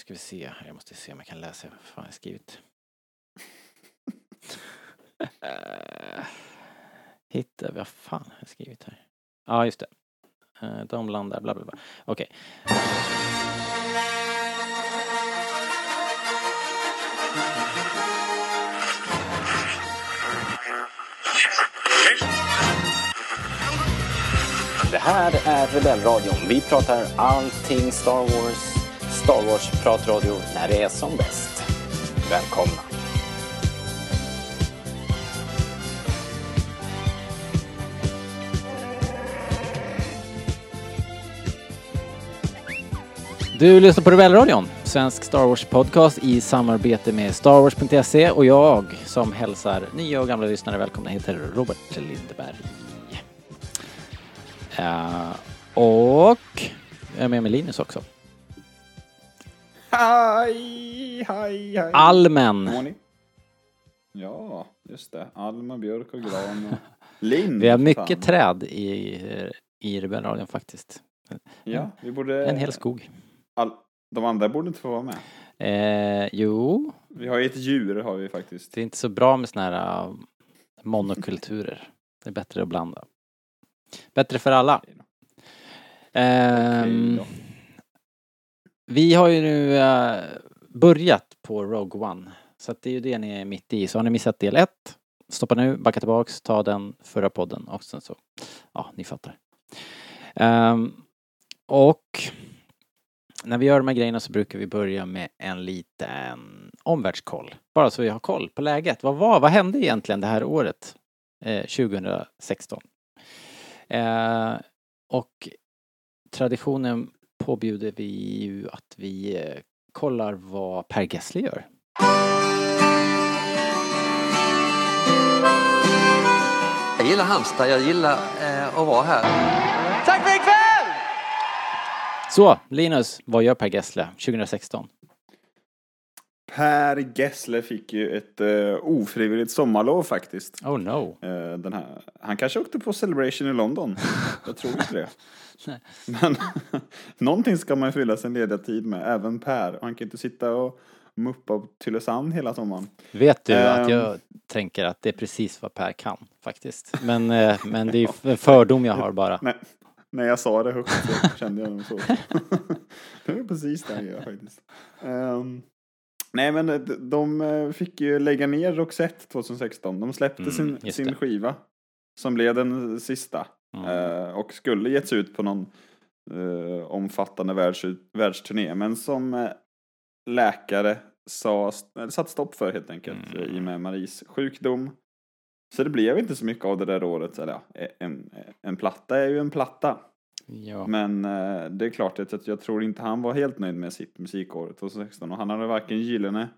ska vi se, jag måste se om jag kan läsa vad fan jag skrivit. Eh, hitta, vad fan har jag skrivit här? Ja, just det. Eh, de landar, bla bla bla. Okej. Det här är Rebellradion. Vi pratar allting Star Wars. Star Wars-pratradio när det är som bäst. Välkomna! Du lyssnar på Rebellradion, svensk Star Wars-podcast i samarbete med StarWars.se och jag som hälsar nya och gamla lyssnare välkomna heter Robert Lindberg. Uh, eh, och jag är med mig Linus också. Hej, hej, hej. Almen. Ja, just det. Alma, björk och gran och lind. Vi har mycket fan. träd i, i Rebellradion faktiskt. Ja, vi borde... En hel skog. All... De andra borde inte få vara med. Eh, jo, Vi har ju ett djur har vi faktiskt. det är inte så bra med såna här uh, monokulturer. Det är bättre att blanda. Bättre för alla. Okej då. Ehm, Okej då vi har ju nu uh, börjat på Rogue One. Så att det är ju det ni är mitt i. Så har ni missat del 1, stoppa nu, backa tillbaks, ta den förra podden och sen så, ja, ni fattar. Um, och när vi gör de här grejerna så brukar vi börja med en liten omvärldskoll. Bara så vi har koll på läget. Vad var, vad hände egentligen det här året? Eh, 2016. Eh, och traditionen påbjuder vi ju att vi eh, kollar vad Per Gessle gör. Jag gillar Halmstad, jag gillar eh, att vara här. Tack för ikväll! Så, Linus, vad gör Per Gessle 2016? Per Gessle fick ju ett uh, ofrivilligt sommarlov faktiskt. Oh no. Eh, den här. Han kanske åkte på Celebration i London. Jag tror inte det. Men någonting ska man ju fylla sin lediga tid med, även Per. Han kan inte sitta och muppa på Tylösand hela sommaren. Vet du Ehm. att jag tänker att det är precis vad Per kan faktiskt. Men, eh, men det är en fördom jag har bara. Nej, när jag sa det högt så kände jag nog så. det är precis det jag gör faktiskt. Ehm, nej men de, de eh, fick ju lägga ner Roxette 2016. De släppte Mm, sin, sin det. skiva. Som blev den sista. Mm. Eh, och skulle getts ut på någon eh, omfattande världs, världsturné. Men som eh, läkare sa, satt stopp för helt enkelt. Mm. eh, I och med Maries sjukdom. Så det blev inte så mycket av det där året. Eller ja, en, en platta är ju en platta. Ja. Men eh, det är klart att jag tror inte han var helt nöjd med sitt musikår 2016. Och han hade varken Gyllene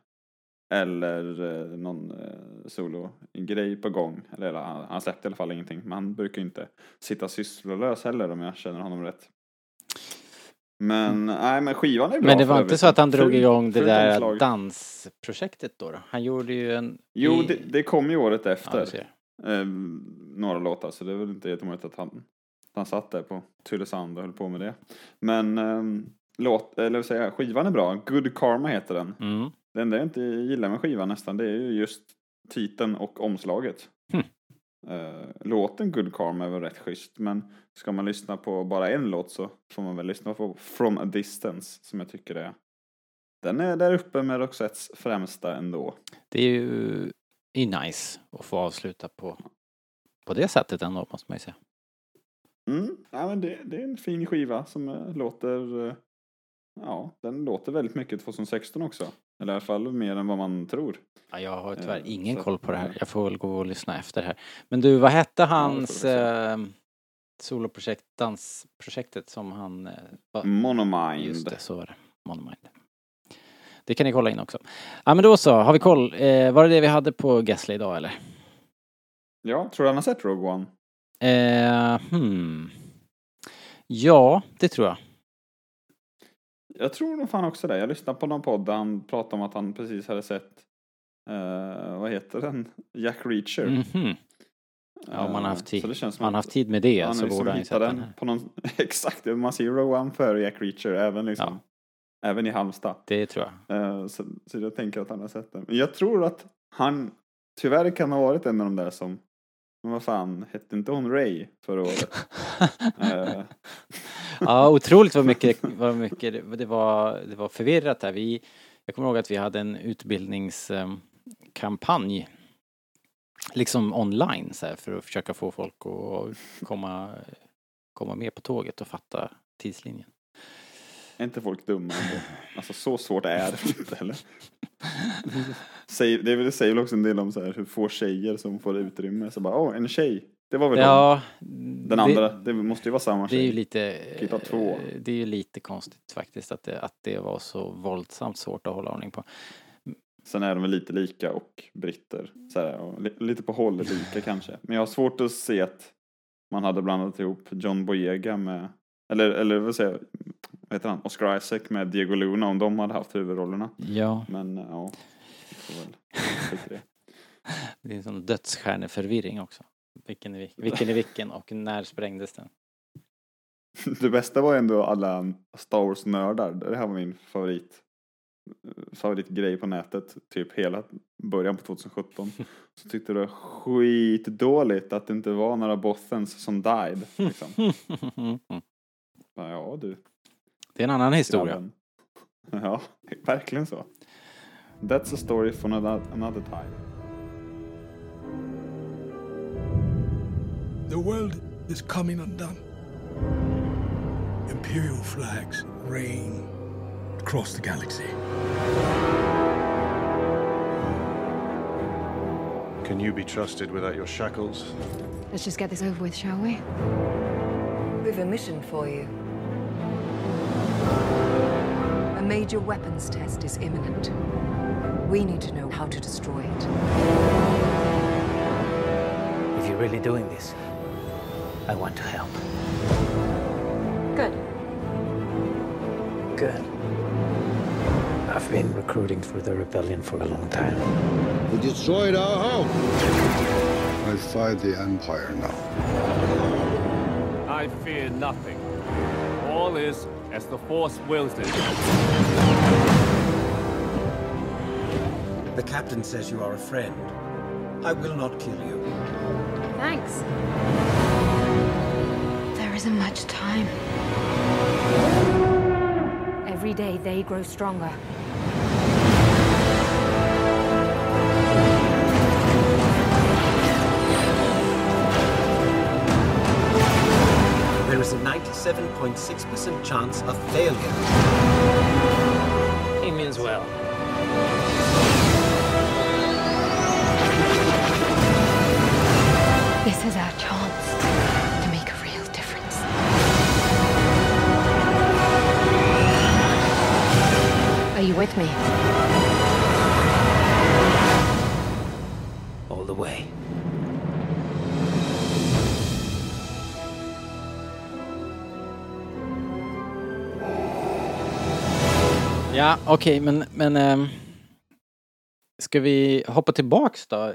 eller eh, någon eh, solo-grej på gång. Eller han, han släppte i alla fall ingenting. Men han brukar ju inte sitta sysslolös heller om jag känner honom rätt. Men nej, men skivan är bra Men det var inte så att han drog igång det där dansprojektet då, då? Han gjorde ju en... Jo, det, det kom ju året Ja, efter. ser. eh, några låtar, så det är väl inte jätteomöjligt att han, han satt där på Tylösand och höll på med det. Men ehm, låt, eller jag, skivan är bra. Good Karma heter den. Mm. Det enda jag inte gillar med skivan nästan, det är ju just titeln och omslaget. Hmm. Eh, låten Good Karma är väl rätt schysst, men ska man lyssna på bara en låt så får man väl lyssna på From a Distance, som jag tycker är den är där uppe med Roxettes främsta ändå. Det är ju är nice att få avsluta på, på det sättet ändå, måste man ju säga. Mm, ja, men det, det är en fin skiva som eh, låter, eh, ja, den låter väldigt mycket 2016 också. Eller i alla fall mer än vad man tror. Ja, jag har tyvärr Eh, ingen så- koll på det här. Jag får väl gå och lyssna efter här. Men du, vad hette hans vi eh, soloprojekt, dansprojektet som han... Eh, Monomind. Just det, så var det. Monomind. Det kan ni kolla in också. Ja men då så, har vi koll. Eh, var det det vi hade på Gessle idag eller? Ja, tror du han har sett Rogue One? Eh, hmm. Ja, det tror jag. Jag tror nog fan också det. Jag lyssnade på någon podd där han pratade om att han precis hade sett, eh, vad heter den? Jack Reacher. Mhm. Ja, om man har haft Eh, tid, man har att haft tid med det han så liksom borde han ju sett den här. på någon, exakt, man ser One före Jack Reacher även liksom. Även i Halmstad. Det tror jag. Eh, Så, så jag tänker att han har sett den. Men jag tror att han tyvärr kan ha varit en av de där som, men vad fan, hette inte hon Ray förra året? Ja, otroligt vad mycket, vad mycket det, det var, det var förvirrat här. Vi, jag kommer ihåg att vi hade en utbildningskampanj liksom online så här, för att försöka få folk att komma, komma med på tåget och fatta tidslinjen är inte folk dumma ändå? Alltså så svårt är det inte eller? Säger- Det, det säger väl också en del om så här, hur få tjejer som får utrymme. Så bara, åh, en tjej. Det var väl hon. Ja, Den andra, det måste ju vara samma Det är ju tjej. lite, Hitta två. det är ju lite konstigt faktiskt att det, att det var så våldsamt svårt att hålla ordning på. Sen är de väl lite lika och britter. Så här, lite på hållet lika kanske. Men jag har svårt att se att man hade blandat ihop John Boyega med, eller, eller vad säger jag, vad heter han, Oscar Isaac med Diego Luna om de hade haft huvudrollerna. Ja, Men eh, ja, det. det är en sån dödsstjärneförvirring också. Vilken är, vil- vilken är vilken och när sprängdes den? Det bästa var ändå alla Star Wars-nördar. Det här var min favorit favoritgrej på nätet. Typ hela början på 2017. Så tyckte det var skitdåligt att det inte var några bothens som died. Liksom. Bara, Ja du. Det är en annan historia. grabben. Ja, verkligen så. That's a story for another, another time. The world is coming undone. Imperial flags reign across the galaxy. Can you be trusted without your shackles? Let's just get this over with, shall we? We've a mission for you. Major weapons test is imminent. We need to know how to destroy it. If you're really doing this, I want to help. Good. Good. I've been recruiting for the rebellion for a long time. We destroyed our home. I fight the Empire now. I fear nothing. All is as the Force wills it. The captain says you are a friend. I will not kill you. Thanks. There isn't much time. Every day they grow stronger. 97.6% chance of failure. Ja, okej, men, men ehm, ska vi hoppa tillbaks då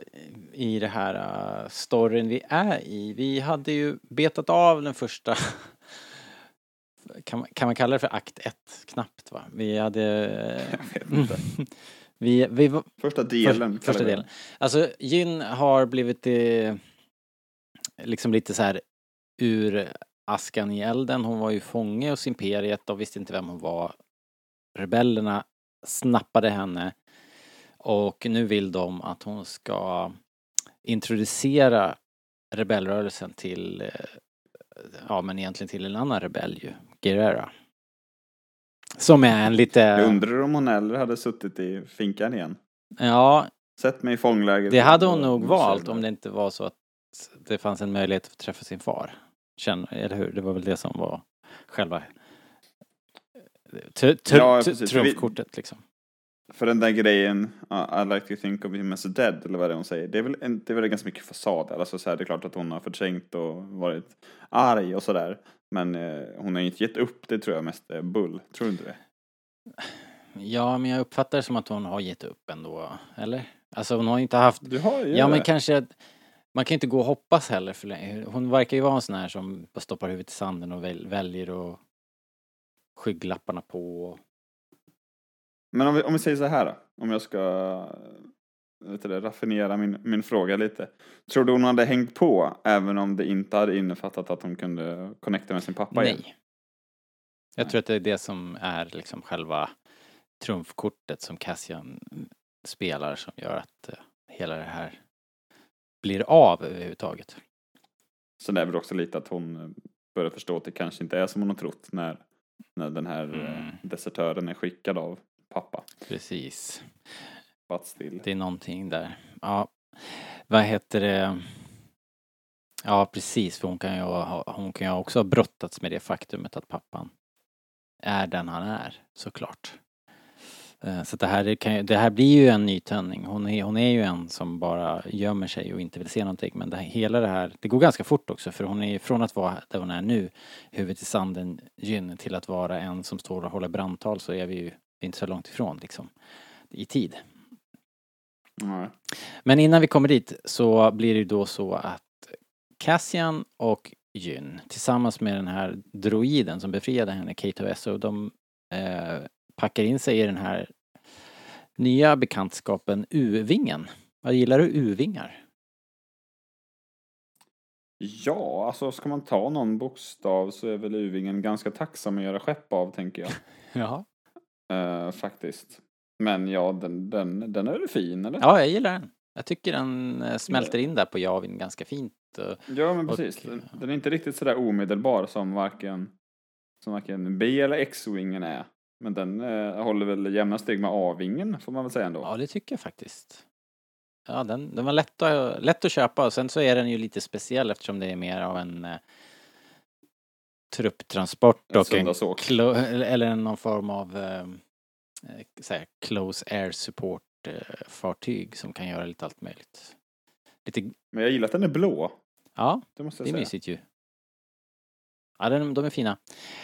i det här uh, storyn vi är i? Vi hade ju betat av den första kan man, kan man kalla det för akt 1? Knappt va? Vi hade... Jag vet inte. vi, vi, var- Första delen. För, första delen. Alltså Jyn har blivit eh, liksom lite så här ur askan i elden. Hon var ju fånge hos imperiet och visste inte vem hon var. Rebellerna snappade henne och nu vill de att hon ska introducera rebellrörelsen till, eh, ja men egentligen till en annan rebell ju, Guerrera. Som är en lite... Jag undrar om hon hellre hade suttit i finkan igen. Ja, Sett mig i fångläget. Det hade hon nog valt om det inte var så att det fanns en möjlighet att träffa sin far. Känner, eller hur? Det var väl det som var själva tr- tr- Ja, trumfkortet liksom. För den där grejen, uh, I like to think of him as dead, eller vad det är hon säger. Det är väl, en, det är väl ganska mycket fasad. Alltså så här, det är klart att hon har förträngt och varit arg och sådär. Men eh, hon har ju inte gett upp, det tror jag mest är bull. Tror du inte det? Ja, men jag uppfattar det som att hon har gett upp ändå, eller? Alltså hon har ju inte haft... Du har ju Ja, men det. kanske... att- Man kan ju inte gå och hoppas heller för länge. Hon verkar ju vara en sån här som stoppar huvudet i sanden och väl, väljer att skygglapparna på. Men om vi, om vi säger så här då, om jag ska vet du det, raffinera min, min fråga lite. Tror du hon hade hängt på även om det inte hade innefattat att hon kunde connecta med sin pappa igen? Nej. Jag tror att det är det som är liksom själva trumfkortet som Cassian spelar som gör att eh, hela det här blir av överhuvudtaget. Så det är väl också lite att hon eh, börjar förstå att det kanske inte är som hon har trott när, när den här eh, Mm. desertören är skickad av pappa. Precis. Det är någonting där. Ja, vad heter det? Ja, precis, för hon kan ju ha, hon kan ju också ha brottats med det faktumet att pappan är den han är, såklart. Eh, Så det här, är- kan, det här blir ju en nytändning. Hon är, hon är ju en som bara gömmer sig och inte vill se någonting. Men det här, hela det här, det går ganska fort också för hon är ju från att vara där hon är nu, huvudet i sanden, gyn, till att vara en som står och håller brandtal så är vi ju inte så långt ifrån liksom. I tid. Nej. Men innan vi kommer dit så blir det ju då så att Cassian och Jyn tillsammans med den här droiden som befriade henne, K2SO, de eh, packar in sig i den här nya bekantskapen U-vingen. Vad gillar du U-vingar? Ja, alltså ska man ta någon bokstav så är väl Uvingen ganska tacksam att göra skepp av, tänker jag. Ja. Eh, faktiskt. Men ja, den, den, den är väl fin, eller? Ja, jag gillar den. Jag tycker den eh, smälter in där på Javin ganska fint. och- Ja, men Och- precis. Den, den är inte riktigt sådär omedelbar som varken, som varken B eller X-wingen är. Men den eh, håller väl jämna steg med A-vingen, får man väl säga ändå. Ja, det tycker jag faktiskt. Ja, den, den var lätt att, lätt att köpa och sen så är den ju lite speciell eftersom det är mer av en eh, trupptransport och en eller någon form av eh, eh, så här, close air support eh, fartyg som kan göra lite allt möjligt. Lite, Men jag gillar att den är blå. ja, Det måste jag det är säga. mysigt ju. Ja, de, är fina.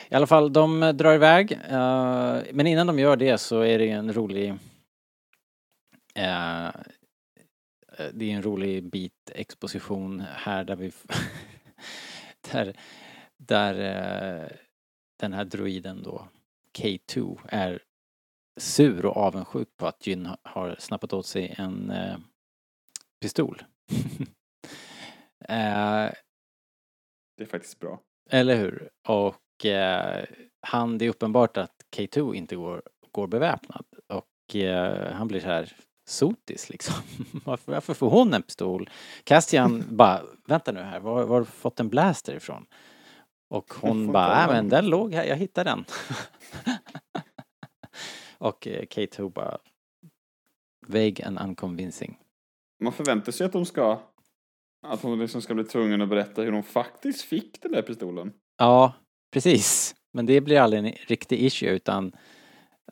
I alla fall, de drar iväg. Eh, men innan de gör det så är det en rolig... Eh, det är en rolig bit exposition här där vi... där där eh, den här droiden då, K2, är sur och avundsjuk på att Jyn har snappat åt sig en pistol. Det är faktiskt bra eller hur? Och eh, han, det är uppenbart att K2 inte går, går beväpnad. Och eh, han blir så här sotis liksom. varför, varför får hon en pistol? Castian bara, vänta nu här, var, var har du fått en blaster ifrån? Och hon bara, nej men den låg här, jag hittade den. och eh, K2 bara, vague and unconvincing. Man förväntar sig att de ska att hon liksom ska bli tvungen att berätta hur hon faktiskt fick den där pistolen. Ja, precis. Men det blir aldrig en riktig issue utan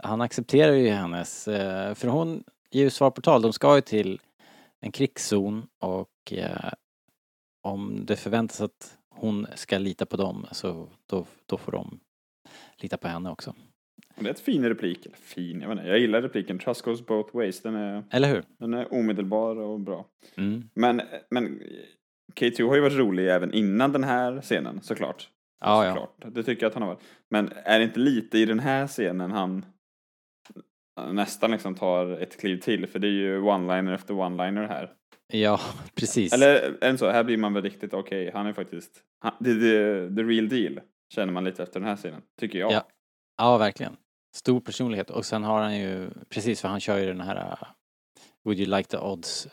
han accepterar ju hennes, eh, för hon ger ju svar på tal, de ska ju till en krigszon och eh, om det förväntas att hon ska lita på dem så då, då får de lita på henne också. Det är ett fin replik. Eller fin, jag vet inte. Jag gillar repliken. Trust goes both ways. Den är, Eller hur? den är omedelbar och bra. Mm. Men, men K2 har ju varit rolig även innan den här scenen, såklart. Ja, ja. såklart. Det tycker jag att han har varit. Men är det inte lite i den här scenen han nästan liksom tar ett kliv till? För det är ju one-liner efter one-liner här. Ja, precis. Eller än så, här blir man väl riktigt okej, han är faktiskt, han, det, det, the real deal känner man lite efter den här scenen, tycker jag. Ja. Ja, verkligen. Stor personlighet. Och sen har han ju, precis för han kör ju den här uh, Would you like the odds? uh,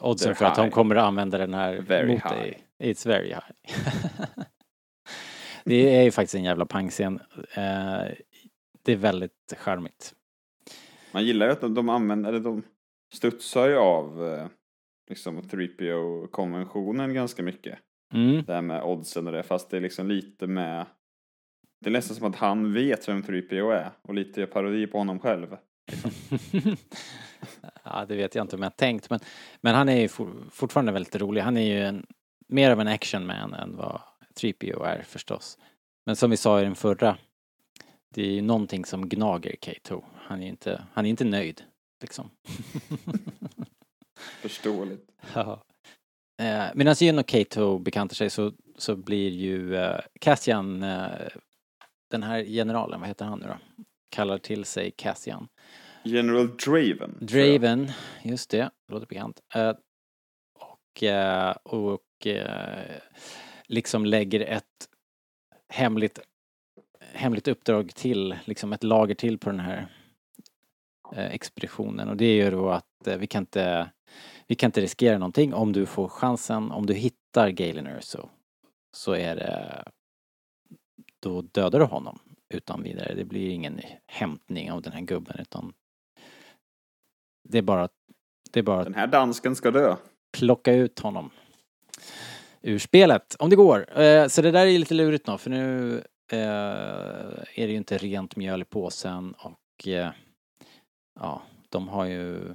oddsen They're för att hon high. kommer att använda den här Very mot high. dig. It's very high. det är ju faktiskt en jävla pangscen. Uh, det är väldigt charmigt. Man gillar ju att de, de använder, eller de studsar ju av eh, liksom 3PO-konventionen ganska mycket. Mm. Det här med oddsen och det, fast det är liksom lite med det är nästan som att han vet vem 3PO är och lite parodi på honom själv. ja, det vet jag inte om jag tänkt. Men, men han är ju for, fortfarande väldigt rolig. Han är ju en, mer av en actionman än vad 3PO är förstås. Men som vi sa i den förra, det är ju någonting som gnager K2. Han är inte, han är inte nöjd, liksom. Förståeligt. Ja. Eh, Medan Jyn och Kato bekantar sig så, så blir ju eh, Cassian, eh, den här generalen, vad heter han nu då? kallar till sig Cassian. General Draven. Draven, just det, låter bekant. Eh, och eh, och eh, liksom lägger ett hemligt, hemligt uppdrag till, liksom ett lager till på den här expeditionen och det är ju då att vi kan inte vi kan inte riskera någonting om du får chansen, om du hittar Galen Erso så är det då dödar du honom utan vidare. Det blir ingen hämtning av den här gubben utan det är bara det är bara Den här dansken ska dö. plocka ut honom ur spelet, om det går. Eh, Så det där är lite lurigt nu, för nu eh, är det ju inte rent mjöl i påsen och eh, ja, de har ju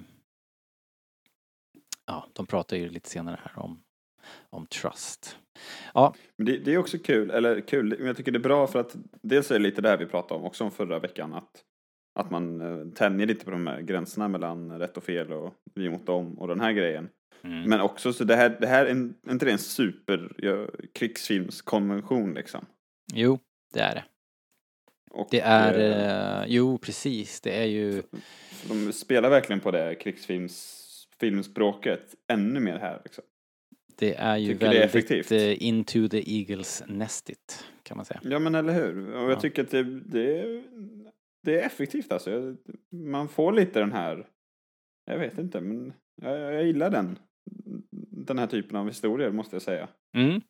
ja, de pratar ju lite senare här om, om trust. Ja, Men det, det är också kul, eller kul, men jag tycker det är bra för att dels är det lite det här vi pratade om också om förra veckan att, att man eh, tänjer lite på de här gränserna mellan rätt och fel och vi mot dem och den här grejen. mm. Men också så det här, det här är en, inte det en super ja, krigsfilmskonvention liksom. jo, det är det. Och, Det är, eh, eh, jo precis, det är ju, De spelar verkligen på det krigsfilms filmspråket ännu mer här liksom. Det är ju Tycker det är väldigt effektivt. eh, into the eagles nestigt, kan man säga. Ja men eller hur. Och jag Ja. tycker att det, det, är- det är effektivt alltså. Man får lite den här, jag vet inte men jag, jag gillar den. Den här typen av historier måste jag säga. Mm.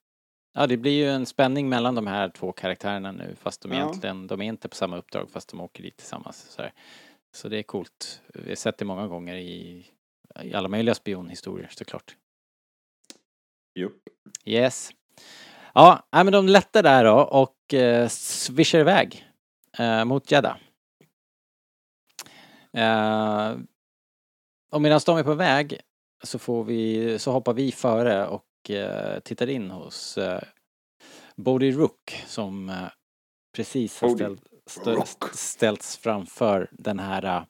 Ja, det blir ju en spänning mellan de här två karaktärerna nu fast de Ja. egentligen, de är inte på samma uppdrag fast de åker dit tillsammans. Så, här. så det är coolt. Vi har sett det många gånger i, i alla möjliga spionhistorier såklart. Jupp. Yes. Ja, men de lättar där då och eh, swishar iväg eh, mot Jeddah. Eh, och medan de är på väg så får vi, så hoppar vi före och eh, tittar in hos eh, Bodhi Rook som eh, precis har ställt, stö, ställts framför den här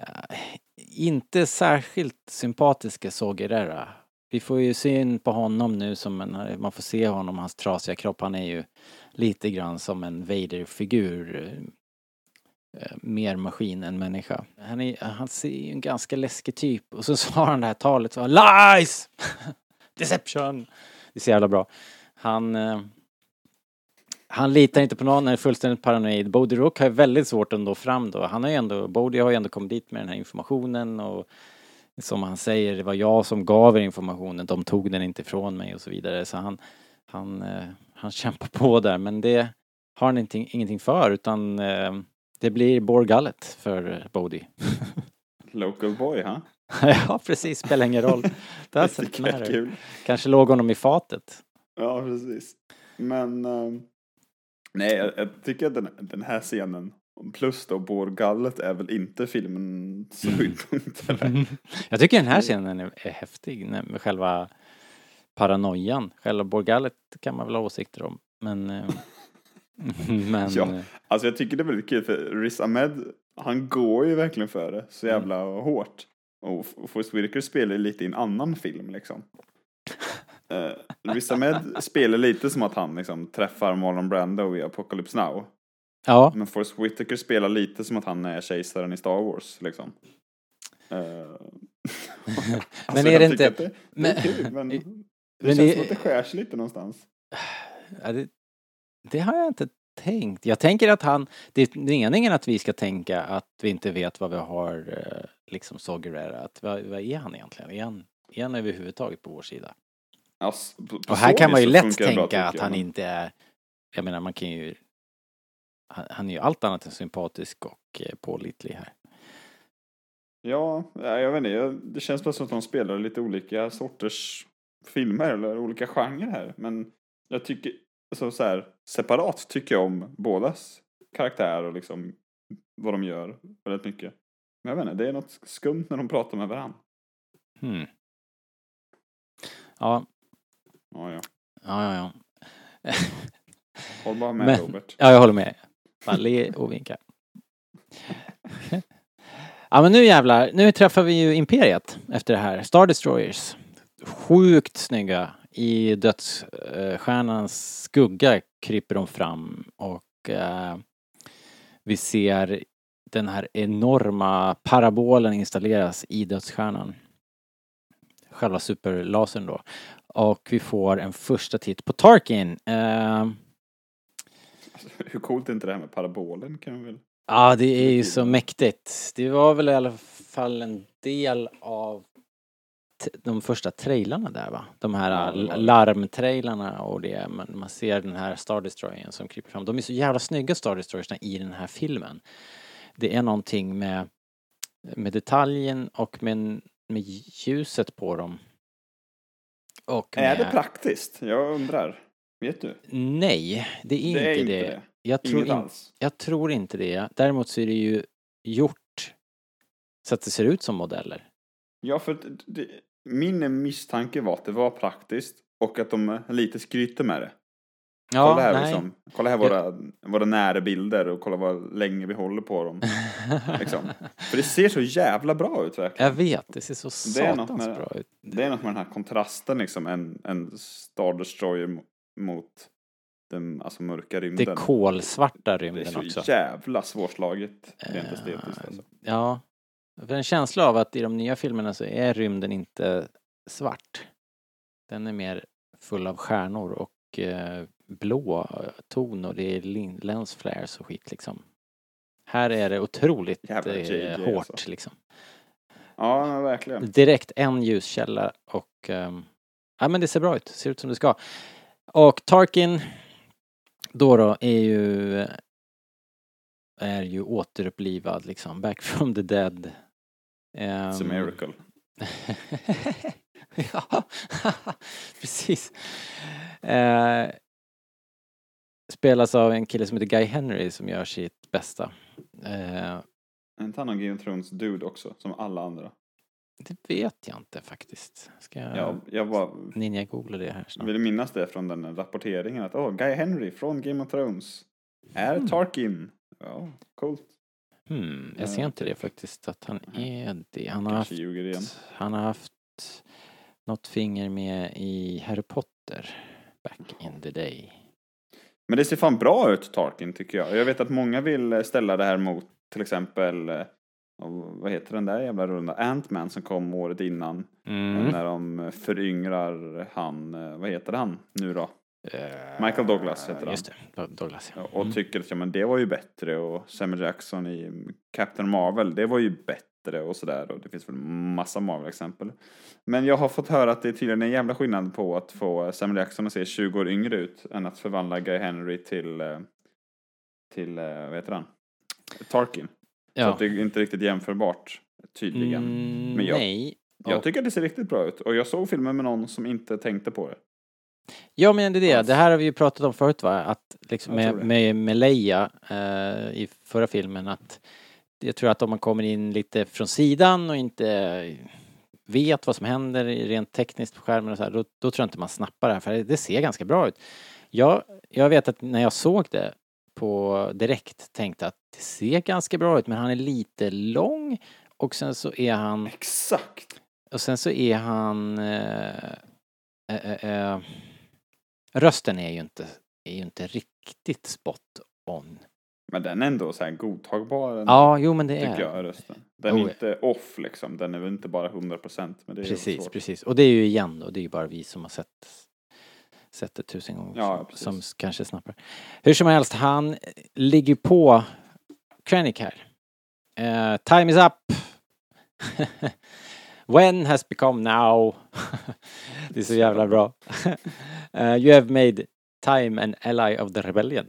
eh, inte särskilt sympatiska Sogerera. Vi får ju syn på honom nu som en, man får se honom, hans trasiga kropp. Han är ju lite grann som en Vader-figur. Eh, mer maskin än människa. Han, är, han ser ju en ganska läskig typ. Och så sa han det här talet så Lies! Deception! Det är så jävla bra. Han... Eh, han litar inte på någon, är fullständigt paranoid. Bodie Rook har ju väldigt svårt att nå fram då. Han har ju ändå, Bodie har ju ändå kommit dit med den här informationen och som han säger, det var jag som gav er informationen, de tog den inte ifrån mig och så vidare. Så han, han, eh, han kämpar på där men det har han ingenting, ingenting för utan eh, det blir Borgallet för Bodhi. Local boy, ha? ja precis, spelar ingen roll. Det matter. kul. Kanske låg honom i fatet. Ja, precis. Men... ehm, nej, jag, jag tycker att den, den här scenen plus då Borgallet är väl inte filmens Mm. höjdpunkt eller? Jag tycker den här scenen är, är häftig med själva paranoian. Själva Borgallet kan man väl ha åsikter om. Men... eh, men... Ja. Alltså jag tycker det är väldigt kul för Riz Ahmed, han går ju verkligen för det så Mm. jävla hårt. Och Forrest Whitaker spelar lite i en annan film liksom. Uh, Riz Ahmed spelar lite som att han liksom träffar Marlon Brando i Apocalypse Now. Ja, Men Forrest Whitaker spelar lite som att han är kejsaren i Star Wars liksom. Eh, alltså, är det inte- Det, men- kul men det men känns det- som att det skär sig lite någonstans. Ja, det, det har jag inte tänkt. Jag tänker att han, det är meningen att vi ska tänka att vi inte vet vad vi har eh, liksom Sogerera. Att vad, vad är han egentligen? Är han, är han överhuvudtaget på vår sida? Alltså, på- på Och här kan man ju lätt bra, tänka tycker att han men- inte är, jag menar man kan ju, han, är ju allt annat än sympatisk och eh, pålitlig här. Ja, ja, jag vet inte. Det känns bara som att de spelar lite olika sorters filmer eller olika genrer här. Men jag tycker, alltså så här, separat tycker jag om bådas karaktär och liksom vad de gör väldigt mycket. Men jag vet inte, det är något skumt när de pratar med varandra. Hmm. Ja, Ja, ja. ja, ja. ja. Håll bara med Men- Robert. Ja, jag håller med. Bara le och vinka. Ja men nu jävlar, nu träffar vi ju Imperiet efter det här. Star Destroyers. Sjukt snygga. I dödsstjärnans skugga kryper de fram och eh, Vi ser den här enorma parabolen installeras i dödsstjärnan. Själva superlasern då. Och vi får en första titt på Tarkin. Eh, Hur coolt är inte det här med parabolen kan vi väl? Ja, det är ju så mäktigt. Det var väl i alla fall en del av de första trailarna där va? De här larmtrailarna och det. Man, man ser den här Star Destroyern som kryper fram. De är så jävla snygga Star Destroyersna i den här filmen. Det är någonting med, med detaljen och med, med ljuset på dem. Och Är det med- praktiskt? Jag undrar. Vet du? Nej, det är, Det är inte, inte det. det. Jag tror, in, jag tror inte det. Däremot så är det ju gjort så att det ser ut som modeller. Ja, för det, min misstanke var att det var praktiskt och att de lite skryter med det. kolla här, liksom, kolla här våra, våra närbilder och kolla vad länge vi håller på dem. liksom. För det ser så jävla bra ut verkligen. Jag vet, det ser så är satans med- bra ut. Det är något med den här kontrasten liksom, en, en Star Destroyer mot den alltså, mörka rymden. Det kolsvarta Det är rymden så också. jävla svårslaget rent Eh, estetiskt. Alltså. Ja. För en känsla av att i de nya filmerna så är rymden inte svart. Den är mer full av stjärnor och eh, blå ton och det är lin- lens flares och skit liksom. Här är det otroligt Jävla eh, JJ hårt alltså. liksom. Ja, verkligen. Direkt en ljuskälla och ehm, ja men det ser bra ut, ser ut som det ska. Och Tarkin då då är ju är ju återupplivad liksom, back from the dead. It's a Ehm, miracle. ja, precis. Eh, spelas av en kille som heter Guy Henry som gör sitt bästa. Eh, Är inte han någon Game of Thrones dude också, som alla andra? Det vet jag inte faktiskt. Ska jag Ja, jag bara ninja-googla det här snart? vill minnas det från den rapporteringen att åh, Guy Henry från Game of Thrones är Mm. Tarkin. Ja, coolt. Hmm, jag ser Eh, inte det faktiskt att han är det. Han har Kanske haft, han har haft något finger med i Harry Potter back in the day. Men det ser fan bra ut, Tarkin, tycker jag. Jag vet att många vill eh, ställa det här mot till exempel, eh, vad heter den där jävla runda, Ant-Man som kom året innan. Mm. När de föryngrar han, eh, vad heter han nu då? Eh, Michael Douglas heter han. Just det, Do- Douglas ja. Och tycker att ja, men det var ju bättre och Samuel Jackson i Captain Marvel, det var ju bättre och sådär och det finns väl massa Marvel-exempel. Men jag har fått höra att det är tydligen en jävla skillnad på att få Samuel Jackson att se 20 år yngre ut än att förvandla Guy Henry till, eh, till eh, vad heter han? Tarkin. Så ja. att det är inte riktigt jämförbart, tydligen. Mm, Men jag- Nej. Jag tycker att det ser riktigt bra ut och jag såg filmen med någon som inte tänkte på det. Ja men det är det, Alls. det här har vi ju pratat om förut va? Att liksom med, med, med Leia eh, i förra filmen att jag tror att om man kommer in lite från sidan och inte vet vad som händer rent tekniskt på skärmen och så här, då, då tror jag inte man snappar det här för det ser ganska bra ut. Jag, jag vet att när jag såg det på direkt tänkte att det ser ganska bra ut men han är lite lång och sen så är han Exakt! och sen så är han... Eh, eh, eh, eh, rösten är ju inte, är ju inte riktigt spot on. Men den är ändå så här godtagbar. den- Ja, jo men det tycker är jag, rösten. Den är Oh, ja. inte off liksom. Den är väl inte bara 100 procent. Men det är Precis, precis. Och det är ju igen då, det är ju bara vi som har sett sett det tusen gånger Ja, som, som kanske snappar. Hur som helst, han ligger på Krennic här. Eh, time is up. When has become now. det är så jävla bra. Eh, you have made time an ally of the rebellion.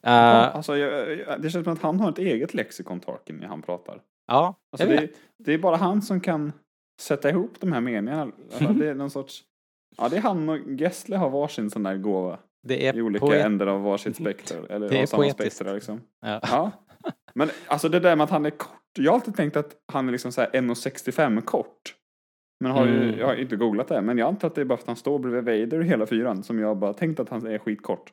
Ja, alltså, jag, jag, det känns som att han har ett eget lexikon, Tarkin, när han pratar. ja, Alltså, det, det är bara han som kan sätta ihop de här meningarna. Alltså, det är någon sorts... Ja, det är han och Gessle har varsin sån där gåva. Det är I olika poet- ändar av varsitt spektra. Eller Det är av samma spektra liksom. Ja. Ja. Men alltså det där med att han är kort. Jag har alltid tänkt att han är liksom så här 1,65 kort. Men har ju, Mm. jag har inte googlat det. Men jag antar att det är bara för att han står bredvid Vader hela fyran. Som jag bara tänkt att han är skitkort.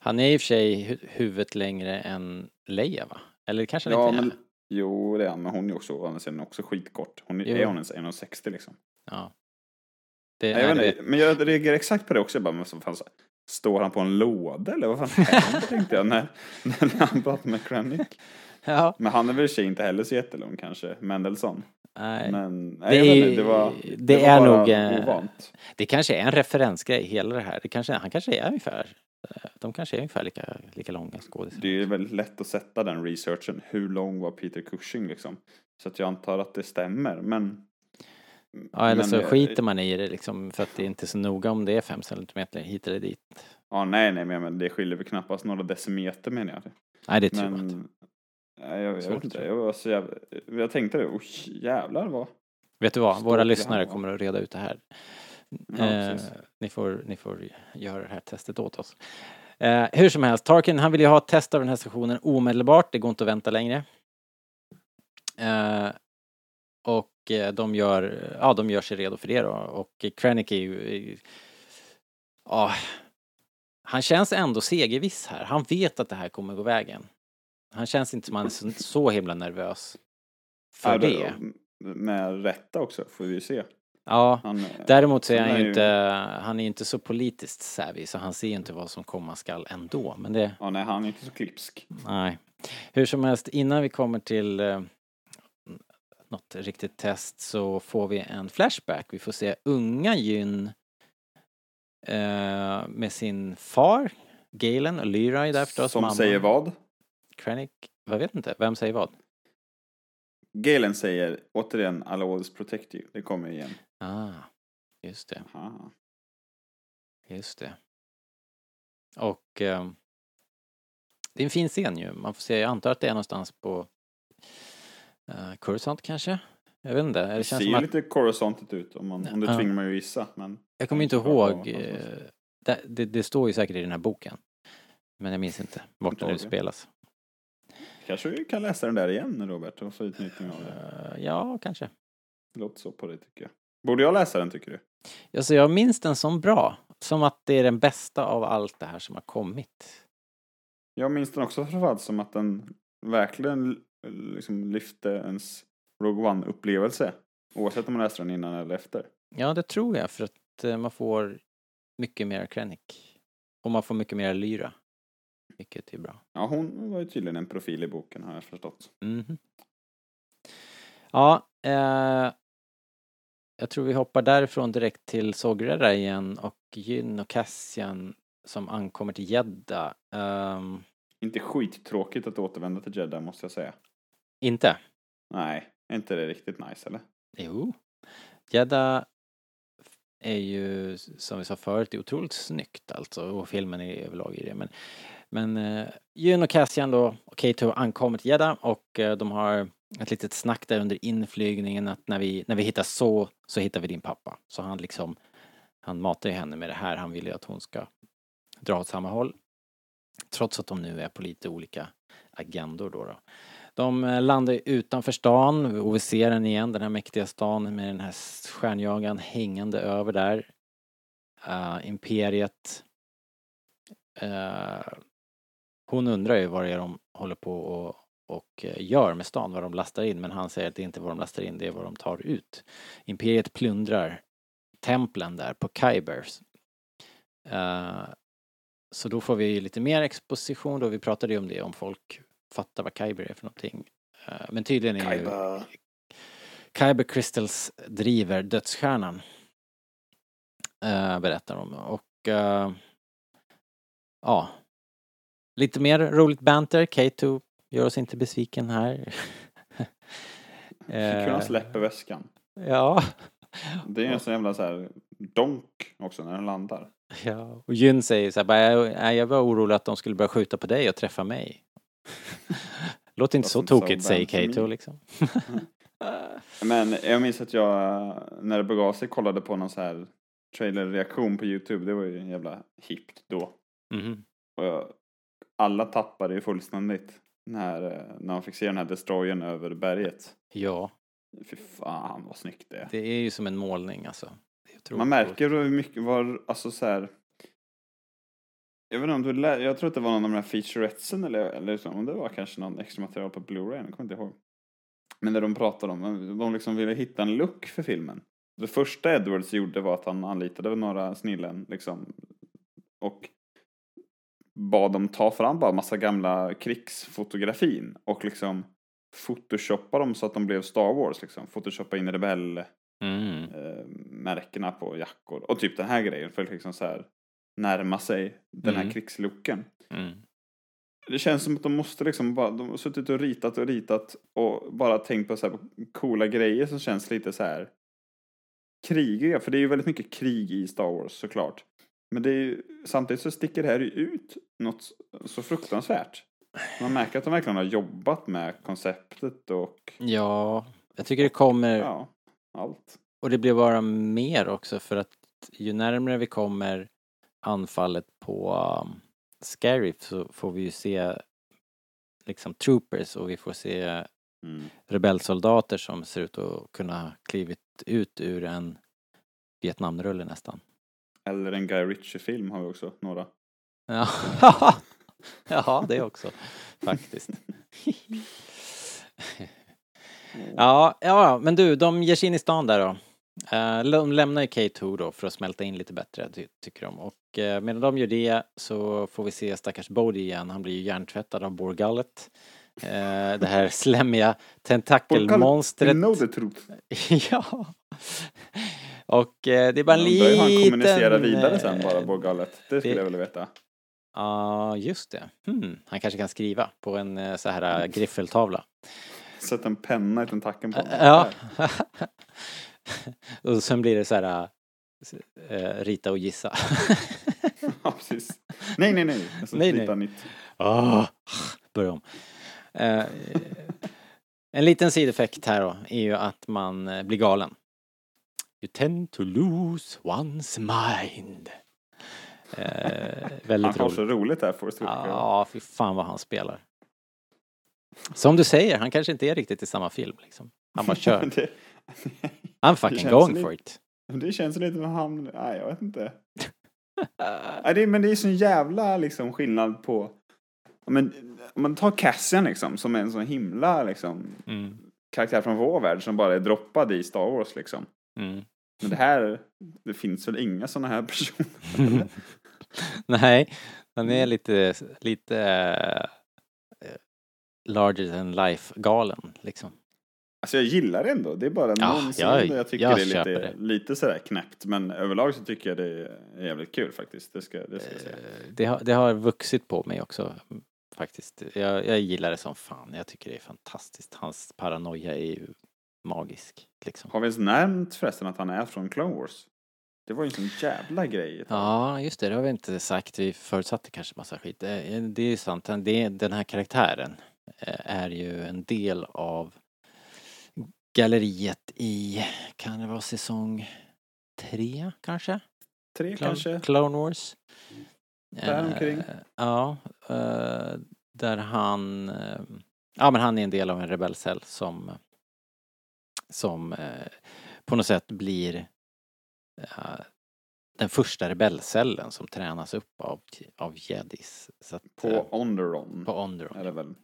Han är i och för sig hu- huvudet längre än Leia va? Eller kanske Ja, inte är? men, jo, det är han. Men hon är ju också, andra sidan också skitkort. Hon är, Jo. är hon ens 1,60 liksom? Ja. Det, jag vet det, inte, men jag reagerar exakt på det också. Jag bara, men så fan, så, står han på en låda eller vad fan händer tänkte jag när, när han pratar med Krennic. Ja. Men han är väl i sig inte heller så jättelång kanske, Mendelssohn. Nej. Men nej, Det inte, det var, det var är nog, eh, ovant. Det kanske är en referensgrej, hela det här. Det kanske, han kanske är ungefär, eh, de kanske är ungefär lika, lika långa skådisar. Det är väldigt lätt att sätta den researchen. Hur lång var Peter Cushing liksom? Så att jag antar att det stämmer, men... Ja, eller men, så eh, skiter man i det liksom för att det är inte så noga om det är fem centimeter hit eller dit. Ja, nej, nej, men men det skiljer väl knappast några decimeter menar jag. Nej, det tror jag inte. Men... Nej, jag, vet inte. Jag var så jävla... Jag tänkte det, oh, jävlar vad... Vet du vad, våra lyssnare kommer att reda ut det här. Ja, eh, ni, får, ni får göra det här testet åt oss. Eh, hur som helst, Tarkin han vill ju ha ett test av den här stationen omedelbart, det går inte att vänta längre. Eh, och eh, de gör, ja de gör sig redo för det då och Krennic är ju, eh, ja, han känns ändå segerviss här. Han vet att det här kommer gå vägen. Han känns inte som han är så, så himla nervös för Ja, det. Med rätta också, får vi ju se. Ja, Han, däremot så är han han är ju inte, han är inte så politiskt savvy så han ser ju inte vad som komma skall ändå. Men det, Ja, nej, han är inte så klipsk. nej. Hur som helst, innan vi kommer till något riktigt test så får vi en flashback. Vi får se unga Gyn eh, med sin far, Galen och Lyra är där förstås. Som mamma. säger vad? Krennic, jag vet inte, vem säger vad? Galen säger återigen I'll always protect you. Det kommer igen. Ah, just det. Aha. Just det. Och eh, det är en fin scen ju. Man får se, jag antar att det är någonstans på eh, Coruscant kanske? Jag vet inte. Det Det ser ju att, lite Coruscantigt ut om, man, om det tvingar mig att gissa. Men jag kommer inte ihåg. Eh, det, det, det står ju säkert i den här boken. Men jag minns inte vart det spelas. kanske vi kan läsa den där igen Robert och få utnyttjning av det. Eh, ja, kanske. Låter så på det tycker jag. Borde jag läsa den tycker du? Alltså jag minns den som bra. Som att det är den bästa av allt det här som har kommit. Jag minns den också framförallt som att den verkligen liksom lyfte ens Rogue One-upplevelse. Oavsett om man läste den innan eller efter. Ja, det tror jag för att eh, man får mycket mer Krennic. Och man får mycket mer Lyra. Vilket är bra. Ja, hon var ju tydligen en profil i boken har jag förstått. Mhm. Ja, eh, jag tror vi hoppar därifrån direkt till Sogrera igen och Gyn och Cassian som ankommer till Jeddah. Ehm, Inte skittråkigt att återvända till Jeddah måste jag säga. Inte? Nej, är inte det riktigt nice eller? Jo. Jeddah är ju, som vi sa förut, är otroligt snyggt alltså och filmen är överlag i det. Men, men eh, Jyn och Cassian då, och Kato ankommer till Jeddah och eh, de har ett litet snack där under inflygningen att när vi, när vi hittar så, så hittar vi din pappa. Så han liksom, han matar ju henne med det här, han vill ju att hon ska dra åt samma håll. Trots att de nu är på lite olika agendor då. då. De eh, landar utanför stan och vi ser den igen, den här mäktiga stan med den här stjärnjagaren hängande över där. Uh, imperiet. Uh, hon undrar ju vad det är de håller på och, och gör med stan, vad de lastar in, men han säger att det inte är vad de lastar in, det är vad de tar ut. Imperiet plundrar templen där på Kybers. Uh, så då får vi lite mer exposition då, vi pratade ju om det, om folk fattar vad Kyber är för någonting. Eh, Men tydligen är ju Kyber. Kyber Crystals driver dödsstjärnan. Eh, berättar de. Och eh, ja, lite mer roligt banter. K2 gör oss inte besviken här. Eh, han släpper väskan. Ja. Det är en sån jävla så här donk också när den landar. Ja, och Jyn säger så här, bara, jag, nej, jag var orolig att de skulle börja skjuta på dig och träffa mig. Låter inte så tokigt, säger Kato liksom. Men jag minns att jag, när det begav sig, kollade på någon så här trailerreaktion på Youtube. Det var ju jävla hippt då. Mhm. Och jag, alla tappade ju fullständigt när, när man fick se den här destroyern över berget. Ja, Fy fan vad snyggt det är. det är ju som en målning alltså. Man märker hur mycket var, alltså så här. Jag vet inte om du lä- jag tror att det var någon av de här featuretsen eller, eller så, om det var kanske någon extra material på Blu-ray, jag kommer inte ihåg. Men när de pratade om, de liksom ville hitta en look för filmen. Det första Edwards gjorde var att han anlitade några snillen liksom. Och bad dem ta fram bara massa gamla krigsfotografin och liksom photoshoppa dem så att de blev Star Wars liksom. Photoshoppa in rebell Mm. eh, märkena på jackor och typ den här grejen för liksom så här närma sig den här Mm. krigslooken. Mm. Det känns som att de måste liksom bara, de har suttit och ritat och ritat och bara tänkt på så här coola grejer som känns lite så här krigiga, för det är ju väldigt mycket krig i Star Wars såklart. Men det är ju, samtidigt så sticker det här ut något så fruktansvärt. Man märker att de verkligen har jobbat med konceptet och Ja, jag tycker det kommer, ja, allt. och det blir bara mer också för att ju närmare vi kommer anfallet på um, Scarif så får vi ju se liksom troopers och vi får se Mm. rebellsoldater som ser ut att kunna klivit ut ur en Vietnamrulle nästan. Eller en Guy Ritchie-film har vi också, några. Ja, ja det också faktiskt. ja, ja, men du, de ger sig in i stan där då. Eh, De lämnar ju K2 då för att smälta in lite bättre, ty- tycker de. Och eh, medan de gör det så får vi se stackars Bodhi igen. Han blir ju hjärntvättad av Borgallet. Eh, Det här slemmiga tentakelmonstret. You know the truth. ja. Och eh, det är bara en Undrar liten... han kommunicerar vidare sen eh, bara, Borgallet. Det skulle det- jag vilja veta. Ja, just det. Hmm. Han kanske kan skriva på en eh, så här eh, griffeltavla. Sätta en penna i tentakeln på honom. Ja. och sen blir det så här eh, rita och gissa. Ja, precis. Nej, nej, nej. Ska Nej, nej. nytt. Ah, börja om. Eh, en liten sideffekt här då är ju att man eh, blir galen. You tend to lose one's mind. Eh, Han väldigt har roligt. så roligt där, Forrest Whitaker. Ja, fy fan vad han spelar. Som du säger, han kanske inte är riktigt i samma film liksom. Han bara kör. det, I'm fucking going lite- for it. det känns lite som han... Nej, jag vet inte. Nej, det, men det är sån jävla liksom skillnad på... Ja, Men, om man tar Cassian liksom, som är en sån himla liksom, Mm. karaktär från vår värld som bara är droppad i Star Wars liksom. Mm. Men det här, det finns väl inga såna här personer? Nej, han är lite, lite eh, larger than life galen liksom. Alltså jag gillar det ändå. Det är bara Ja, någon jag- jag tycker jag det är lite, det. lite sådär knäppt. Men överlag så tycker jag det är jävligt kul faktiskt. Det ska, det ska jag säga. Eh, Det har, det har vuxit på mig också faktiskt. Jag, jag gillar det som fan. Jag tycker det är fantastiskt. Hans paranoia är ju magisk liksom. Har vi ens nämnt förresten att han är från Clone Wars? Det var ju en sån jävla grej. Ja, just det. Det har vi inte sagt. Vi förutsatte kanske massa skit. Det, det är ju sant. Den här karaktären eh, är ju en del av galleriet i, kan det vara säsong tre kanske? Tre Clone, kanske? Clone Wars. Däromkring. Eh, ja, eh, där han, eh, ja men han är en del av en rebellcell som, som eh, på något sätt blir eh, den första rebellcellen som tränas upp av, av jedis. Så att, På eh, Onderon. på Onderon. Är det väl.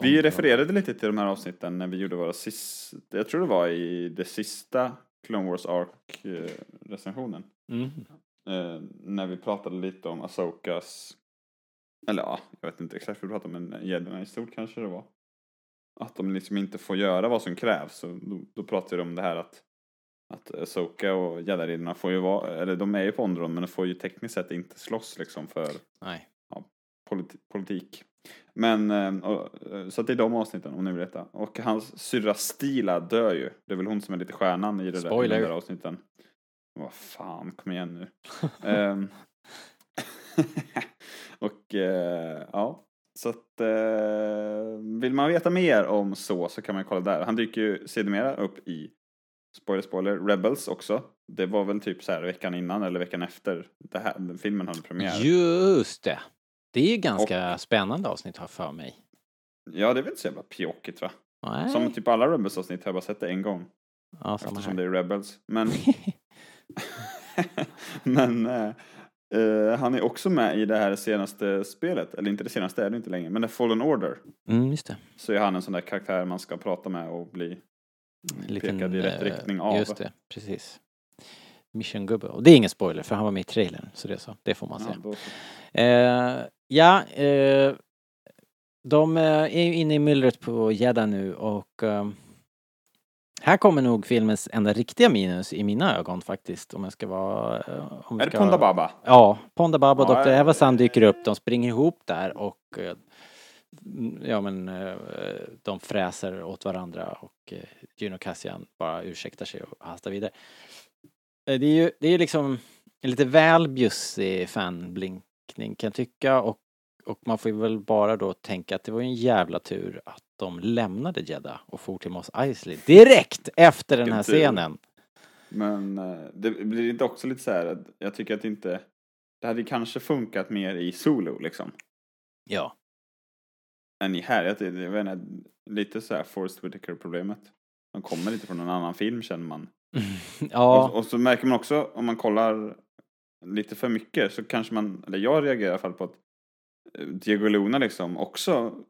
Vi refererade lite till de här avsnitten när vi gjorde våra sista, jag tror det var i det sista Clone Wars Ark eh, recensionen. Mm. Eh, när vi pratade lite om Asokas, eller ja, jag vet inte exakt vad vi pratade om, men gäddorna i stort kanske det var. Att de liksom inte får göra vad som krävs. Så då, då pratade vi om det här att att Asoka och Jedi-riddarna får ju vara, eller de är ju på Onderon men de får ju tekniskt sett inte slåss liksom för Nej. politi- politik. Men, eh, och, eh, så att det är de avsnitten om ni vill veta. Och hans syrra Stila dör ju. Det är väl hon som är lite stjärnan i det där, Spoiler. de där avsnitten. Vad fan, kom igen nu. Ehm, och eh, ja, så att eh, vill man veta mer om så så kan man kolla där. Han dyker ju sedermera upp i Spoiler, spoiler, Rebels också. Det var väl typ så här veckan innan eller veckan efter det här, filmen hade premiär. Just det. Det är ganska spännande avsnitt har för mig. Ja, det är väl inte så jävla pjåkigt va? Nej. Som typ alla Rebels-avsnitt har jag bara sett det en gång. ja, samma Eftersom här. det är Rebels. Men, men eh, eh, han är också med i det här senaste spelet. Eller inte det senaste är det inte längre. Men det är Fallen Order. Mm, just det. Så är han en sån där karaktär man ska prata med och bli En liten, pekad i rätt eh, riktning av. Just det, precis. Mission Gubbe. Och det är ingen spoiler för han var med i trailern. Så det är så. Det får man Ja, säga. Eh, Ja, eh, de eh, är ju inne i myllret på Jeddah nu och eh, här kommer nog filmens enda riktiga minus i mina ögon faktiskt om jag ska vara... eh, Om Är det ska- Ponda Baba? Ja, Ponda Baba och Ja, Dr. ja, Evazan dyker upp, de springer ihop där och eh, ja men eh, de fräser åt varandra och eh, Juno Cassian bara ursäktar sig och hastar vidare. Eh, Det är ju det är liksom en lite väl bjussig fanblinkning kan jag tycka och, och man får ju väl bara då tänka att det var ju en jävla tur att de lämnade Jeddah och for till Mos Eisley direkt efter den här scenen. Men eh, det blir inte också lite så här att jag tycker att det inte... Det hade kanske funkat mer i solo liksom. Ja. Än i här. Jag, jag vet inte, lite så här Forrest Whitaker-problemet. De kommer lite från en annan film känner man. Ja. Och, och så märker man också om man kollar lite för mycket så kanske man, eller jag reagerar i alla fall på att Diego Luna liksom också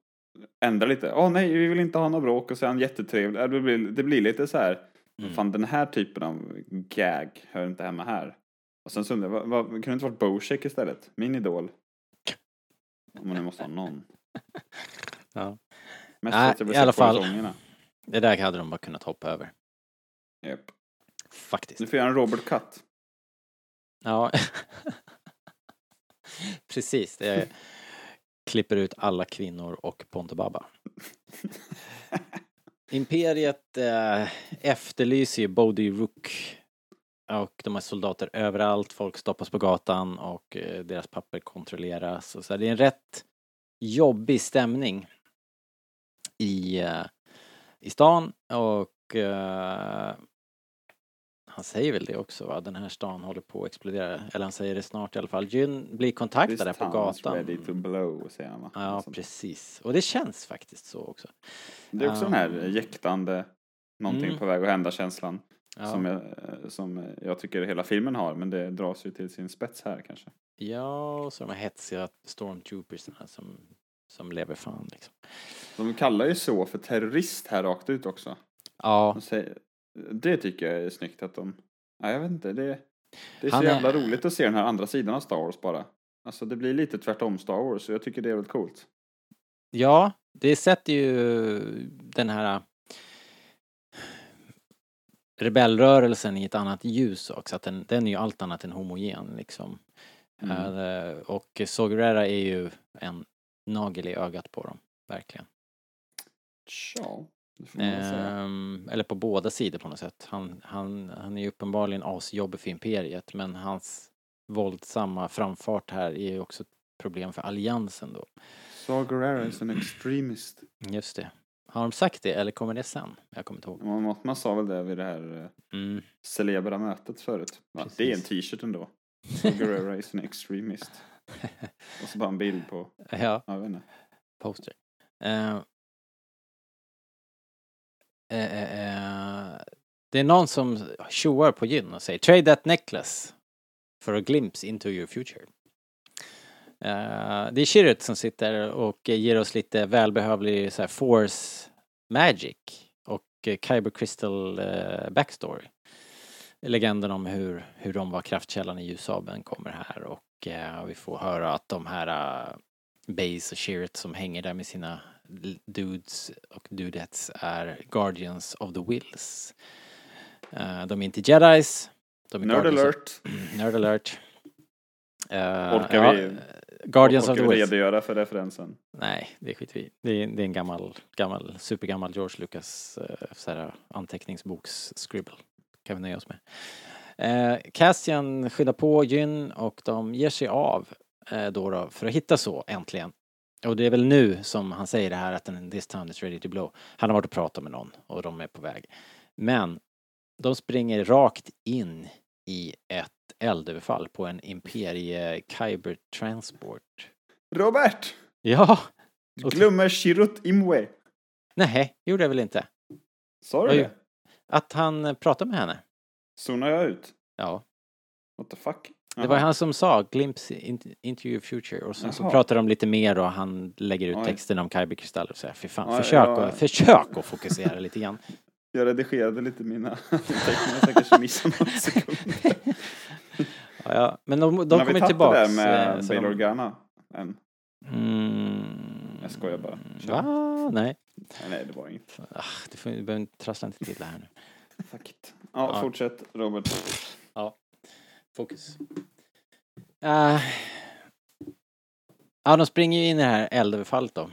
ändrar lite. Åh nej, vi vill inte ha något bråk och så är han jättetrevlig. Ja, Det blir, det blir lite så här, Mm. fan den här typen av gag hör inte hemma här. Och sen så undrar jag, vad, kunde det inte varit Boshek istället? Min idol. Om man nu måste ha någon. Ja. Mest Nej, jag i alla fall. Det där hade de bara kunnat hoppa över. Japp. Faktiskt. Du får göra en Robert Cut. Ja. Precis. Det klipper ut alla kvinnor och Ponte Baba. Imperiet eh, efterlyser ju Bodhi Rook. Och de har soldater överallt, folk stoppas på gatan och eh, deras papper kontrolleras. Och så här, det är en rätt jobbig stämning i, eh, i stan och eh, han säger väl det också va, den här stan håller på att explodera. Eller han säger det snart i alla fall. Jyn blir kontaktad på gatan. ready to blow, säger han va? Ja, precis. Och det känns faktiskt så också. Det är också den här Um, jäktande, någonting mm. på väg att hända känslan. Ja. Som, jag, som jag tycker hela filmen har, men det dras ju till sin spets här kanske. Ja, och så de här hetsiga stormtroopersarna som, som lever fan liksom. De kallar ju så för terrorist här rakt ut också. Ja, De säger, det tycker jag är snyggt att de... Ja, jag vet inte, det, det är så Han är- jävla roligt att se den här andra sidan av Star Wars bara. Alltså det blir lite tvärtom Star Wars, så jag tycker det är väldigt coolt. ja, det sätter ju den här rebellrörelsen i ett annat ljus också. Att den, den är ju allt annat än homogen liksom. Mm. Eh, och Sogrera är ju en nagel i ögat på dem, verkligen. Ja, Ehm, eller på båda sidor på något sätt. Han, han, han är ju uppenbarligen asjobbig för imperiet men hans våldsamma framfart här är ju också ett problem för alliansen då. Saw Gerrera is an extremist. Just det. Har de sagt det eller kommer det sen? Jag kommer inte ihåg. Man, man sa väl det vid det här eh, Mm. celebra mötet förut. Va? Precis. Det är en t-shirt ändå. Saw Gerrera is an extremist. Och så bara en bild på, Ja, ja, jag vet inte. poster. Eh, Eh, eh, eh, det är någon som tjoar på gyn och säger Trade that necklace for a glimpse into your future. Eh, det är Chirrut som sitter och ger oss lite välbehövlig så här, force magic och eh, Kyber Crystal eh, backstory. Legenden om hur, hur de var kraftkällan i ljussabeln kommer här och eh, vi får höra att de här eh, uh, Base och Shirit som hänger där med sina dudes och dudettes är Guardians of the Wills. Eh, de är inte Jedis. De är Nerd Guardians of- alert. Nerd alert. Eh, Orkar vi- Guardians of Orkar the vi Wills. redogöra för referensen? Nej, det skiter vi det är, det är en gammal, gammal, supergammal George Lucas uh, här, anteckningsboks scribble. Kan vi nöja oss med. Eh, Cassian skyndar på Jyn och de ger sig av eh, då, då för att hitta så äntligen. Och det är väl nu som han säger det här att this town is ready to blow. Han har varit och pratat med någon och de är på väg. Men de springer rakt in i ett eldöverfall på en Imperie Kyber Transport. Robert! Ja! Du glömmer Chirrut Imwe. Nej, gjorde jag väl inte. Sa du det? Att han pratade med henne. Zonar jag ut? Ja. What the fuck? Det var han som sa glimpse in- into your future och sen så pratar de lite mer och han lägger ut Oj. texten om Kyberkristaller och säger fy fan, Ja, försök, ja. att, försök att fokusera lite grann. Jag redigerade lite mina anteckningar så jag kanske missade några sekunder. Ja, ja. Men de, de Men har vi kommer tagit det där eh, med så Bail de- Organa än? Mm. Jag skojar bara. Kör. Va? Nej. Nej, det var inget. Ah, du, får, du behöver inte trassla inte till det här nu. Fuck it. Ja, Ja. fortsätt Robert. Fokus. Uh, ja, de springer ju in i det här eldöverfallet då.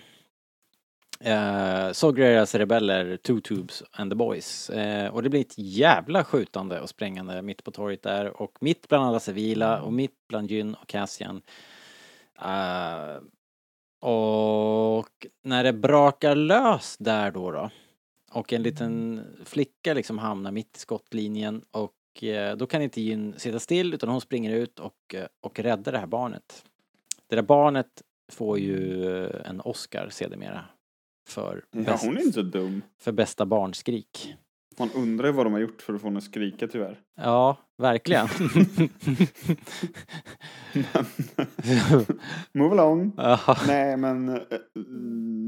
Eh, uh, Sogreras rebeller, Two Tubes and the Boys. Uh, och det blir ett jävla skjutande och sprängande mitt på torget där och mitt bland alla civila och mitt bland Gyn och Cassian. Uh, och när det brakar lös där då då och en liten flicka liksom hamnar mitt i skottlinjen och då kan inte Jyn sitta still utan hon springer ut och, eh, och räddar det här barnet. Det där barnet får ju eh, en Oscar sedermera för, Ja, bäst, hon är inte dum. för bästa barnskrik. Man undrar vad de har gjort för att få henne att skrika tyvärr. Ja, verkligen. Move along. Nej, men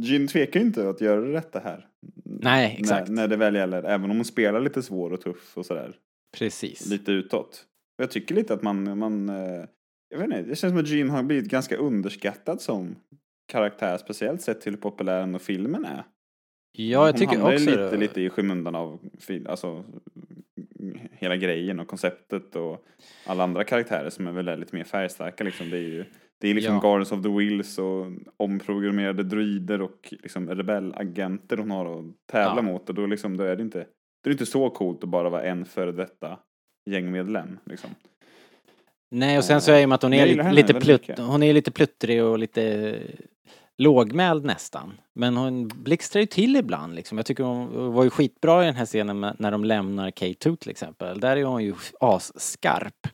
Jin tvekar ju inte att göra det rätta här. Nej, exakt. När, när det väl gäller, även om hon spelar lite svår och tuff och sådär. Precis. Lite utåt. Och Jag tycker lite att man, man eh, jag vet inte, det känns som att Jin har blivit ganska underskattad som karaktär, speciellt sett till hur populär och filmen är. Ja, jag hon tycker också lite, det. lite i skymundan av alltså, hela grejen och konceptet och alla andra karaktärer som är väl lite mer färgstarka liksom. Det är ju det är liksom Ja. Guardians of the Wills och omprogrammerade druider och liksom rebellagenter hon har att tävla Ja. mot och då, liksom, då är det inte då är det inte så coolt att bara vara en före detta gängmedlem liksom. Nej, och sen så är det ju med att hon Jag är lite, lite, plutt, hon är lite pluttrig och lite lågmäld nästan. Men hon blixtrar ju till ibland liksom. Jag tycker hon var ju skitbra i den här scenen när de lämnar K2 till exempel. Där är hon ju asskarp.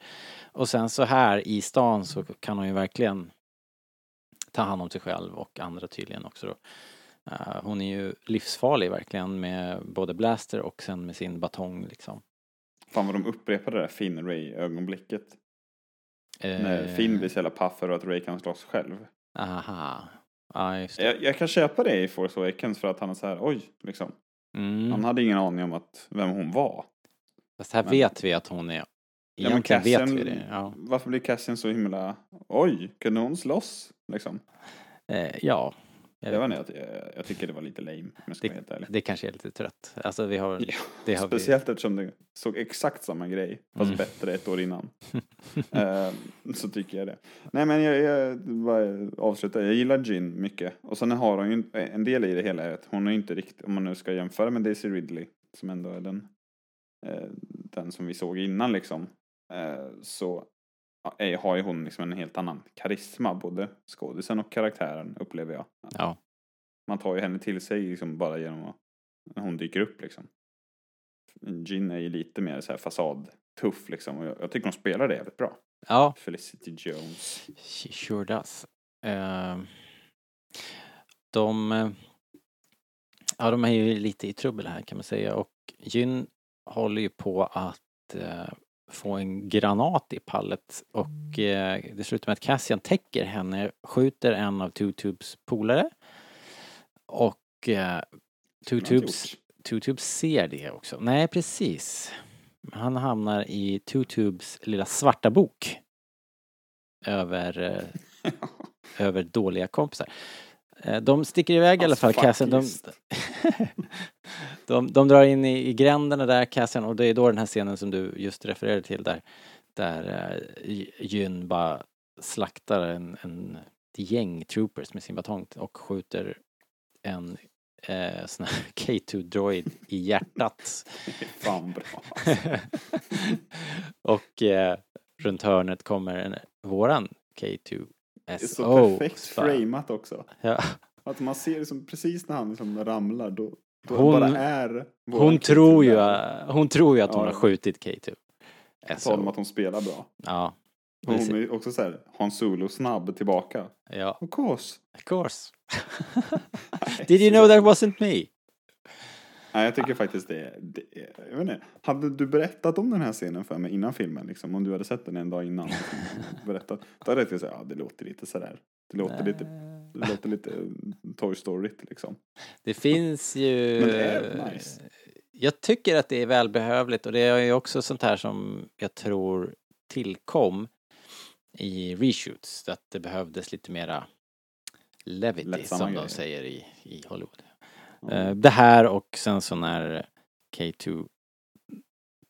Och sen så här i stan så kan hon ju verkligen ta hand om sig själv och andra tydligen också då. Eh, hon är ju livsfarlig verkligen med både blaster och sen med sin batong liksom. Fan vad de upprepade det där Finn-Ray-ögonblicket. När Eh, Finn blir så jävla paff för att Ray kan slåss själv. Aha. Ja, just det. Jag, jag kan köpa det i Force Awakens för att han är så här, oj, liksom. Mm. Han hade ingen aning om att, vem hon var. Fast här Men- vet vi att hon är... Ja, men Egentligen vet Cassian, vi det. Ja. Varför blir Cassian så himla, oj, kunde hon slåss? Liksom. Eh, ja. Jag vet inte, jag, jag tycker det var lite lame, om jag ska vara helt ärlig. Det kanske är lite trött. Alltså vi har... Ja, det har vi- Speciellt eftersom det såg exakt samma grej, fast Mm. bättre ett år innan. Eh, så tycker jag det. Nej men jag, jag bara avslutar, jag gillar Jin mycket. Och sen har hon ju en- del i det hela är att hon är inte riktigt, om man nu ska jämföra med Daisy Ridley, som ändå är den, eh, den som vi såg innan liksom. Eh, så har ju hon liksom en helt annan karisma, både skådisen och karaktären upplever jag. Ja. Man tar ju henne till sig liksom bara genom att när hon dyker upp liksom. Jin är ju lite mer så här fasadtuff liksom och jag, jag tycker hon spelar det jävligt bra. Ja, Felicity Jones. she sure does. Eh, de... eh, Ja, de är ju lite i trubbel här kan man säga och Jyn håller ju på att eh, få en granat i pallet och eh, det slutar med att Cassian täcker henne, skjuter en av Two Tubes polare och eh, Tubes. Two Tubes ser det också. Nej, precis. Han hamnar i Two Tubes lilla svarta bok. Över, eh, över dåliga kompisar. Eh, De sticker iväg i alla fall, Hans Cassian. De, de, de drar in i, i gränderna där, Cassian, och det är då den här scenen som du just refererade till där, där eh, Jyn bara slaktar en, en gäng troopers med sin batong och skjuter en eh, sån här K2-droid i hjärtat. Fan bra. och eh, runt hörnet kommer en, våran K2 Det är så perfekt Så- framat också. Ja. Att man ser liksom precis när han liksom ramlar då, då Hon- bara är Hon tror ju, hon tror ju att hon Ja, har skjutit K2. Tal om att hon spelar bra. Ja. Och hon är också så här, Han Solo snabb tillbaka. Ja, Of course. of course. Did you know that wasn't me? Nej, jag tycker faktiskt det, det jag vet inte, Hade du berättat om den här scenen för mig innan filmen, liksom, om du hade sett den en dag innan, liksom, berättat, då hade jag sagt ja det låter lite sådär. Det låter lite, det låter lite Toy Story liksom. Det finns ju... Men det är nice. Jag tycker att det är välbehövligt och det är ju också sånt här som jag tror tillkom i reshoots. Att det behövdes lite mera Levity Lätt samma som de grejer. säger i, i Hollywood. Eh, det här och sen så när K2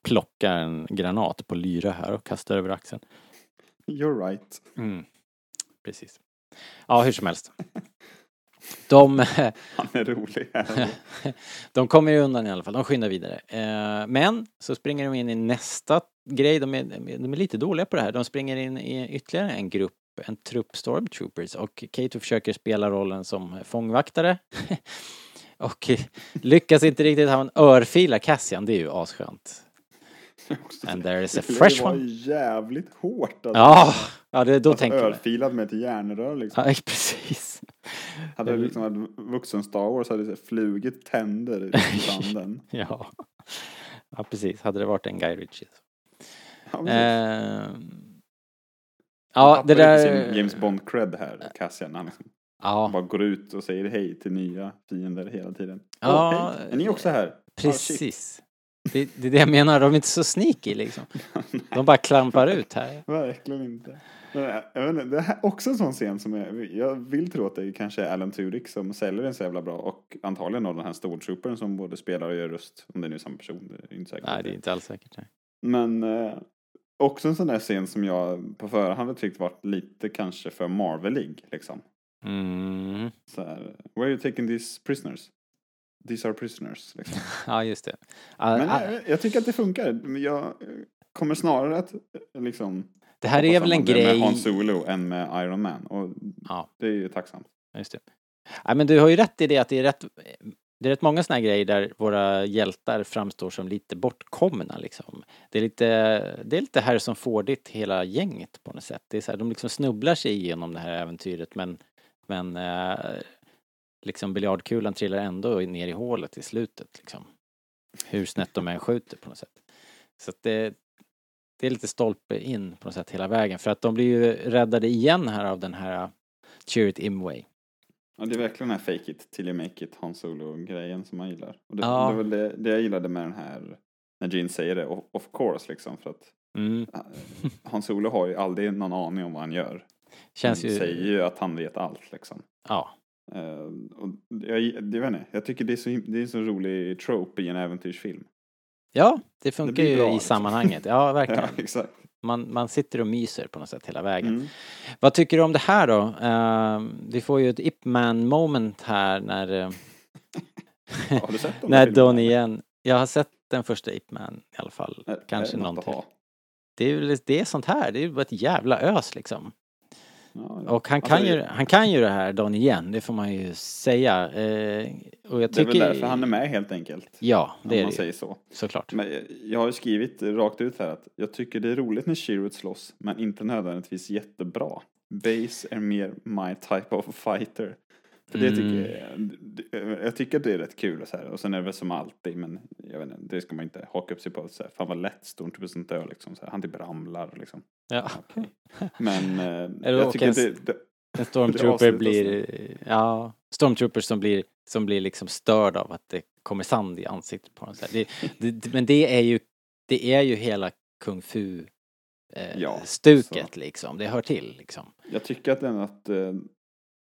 plockar en granat på Lyra här och kastar över axeln. You're right. Mm. Precis. Ja, hur som helst. De, Han är rolig här. de kommer ju undan i alla fall, de skyndar vidare. Eh, Men så springer de in i nästa grej, de är, de är lite dåliga på det här. De springer in i ytterligare en grupp, en trupp stormtroopers och Kato försöker spela rollen som fångvaktare. och lyckas inte riktigt, han örfilar Cassian, det är ju asskönt. And there is a Det fresh var one. jävligt hårt. Alltså. Ja, ja det, då alltså, tänker man. Örfilad med ett järnrör liksom. Ja, precis. Hade det liksom varit vuxen Star Wars hade det flugit tänder i sanden. Ja. ja, precis. Hade det varit en Guy Ritchie. Ja, precis. Eh, Han ja, det där... James Bond-cred här, Cassian. Han liksom Ja, bara går ut och säger hej till nya fiender hela tiden. Ja, Åh, hej, är ni också här? Ah, precis. Det, det är det jag menar, de är inte så sneaky liksom. De bara klampar ut här. Verkligen inte. Men, jag inte, det här är också en sån scen som jag, jag vill tro att det kanske är Alan Tudyk som säljer den så jävla bra och antagligen då den här stortroopern som både spelar och gör röst. Om det nu är samma person, det är inte säkert. Nej, det är inte alls säkert. Nej. Men eh, också en sån där scen som jag på förhand tyckt varit lite kanske för Marvelig liksom. Mm. Så här, where are you taking these prisoners? These are prisoners. Liksom. Ja, just det. Ah, Men jag, jag tycker att det funkar. Jag kommer snarare att liksom det här är väl en grej... med Han Solo än med Iron Man. Och Ja. det är ju tacksamt. Just det. Nej, men du har ju rätt i det att det är rätt, det är rätt många såna här grejer där våra hjältar framstår som lite bortkomna liksom. Det är lite, det är lite här som får ditt hela gänget på något sätt. Det är så här, de liksom snubblar sig igenom det här äventyret men, men eh, liksom biljardkulan trillar ändå ner i hålet i slutet liksom. Hur snett de än skjuter på något sätt. Så att det, det är lite stolpe in på något sätt hela vägen för att de blir ju räddade igen här av den här Cheer It Imway. Ja, det är verkligen den här fake it till you make it Han Solo-grejen som man gillar. Och det, Ja. det väl det, det jag gillade med den här, när Gene säger det, of, of course liksom. För att Mm. eh, Han Solo har ju aldrig någon aning om vad han gör. Känns ju... säger ju att han vet allt liksom. Ja. Eh, och jag, jag vet inte, jag tycker det är så, det är en så rolig trope i en äventyrsfilm. Ja, det funkar blir ju bra, i liksom. sammanhanget. Ja, verkligen. Ja. Man, man sitter och myser på något sätt hela vägen. Mm. Vad tycker du om det här då? Uh, vi får ju ett Ip Man moment här när, eh, Har du sett när filmerna? igen... Jag har sett den första Ip Man i alla fall. Kanske är det någon till. Det är det är sånt här, det är ju bara ett jävla ös liksom. Ja. Och han Alltså, kan, ju, det- han kan ju det här Donnie igen, det får man ju säga. Eh, och jag Det är tycker... väl därför han är med helt enkelt. Ja, om det är man det ju. säger så. Såklart. Men jag- har ju skrivit rakt ut här att jag tycker det är roligt när Chirrut slåss, men inte nödvändigtvis jättebra. Base är mer my type of fighter. För det Mm. tycker jag, jag tycker att det är rätt kul och så här. Och sen är det väl som alltid, men jag vet inte, det ska man inte haka upp sig på. Så här, fan vad lätt Stormtroopers inte dör liksom. Så här, han typ ramlar liksom. Ja. Men eh, Eller jag tycker en att det, det, En stormtrooper blir, ja, stormtroopers som blir, som blir liksom störd av att det kommer sand i ansiktet på dem. Så. Det, det, men det är ju, det är ju hela kung fu eh, Ja, stuket liksom. Det hör till liksom. Jag tycker att den att eh,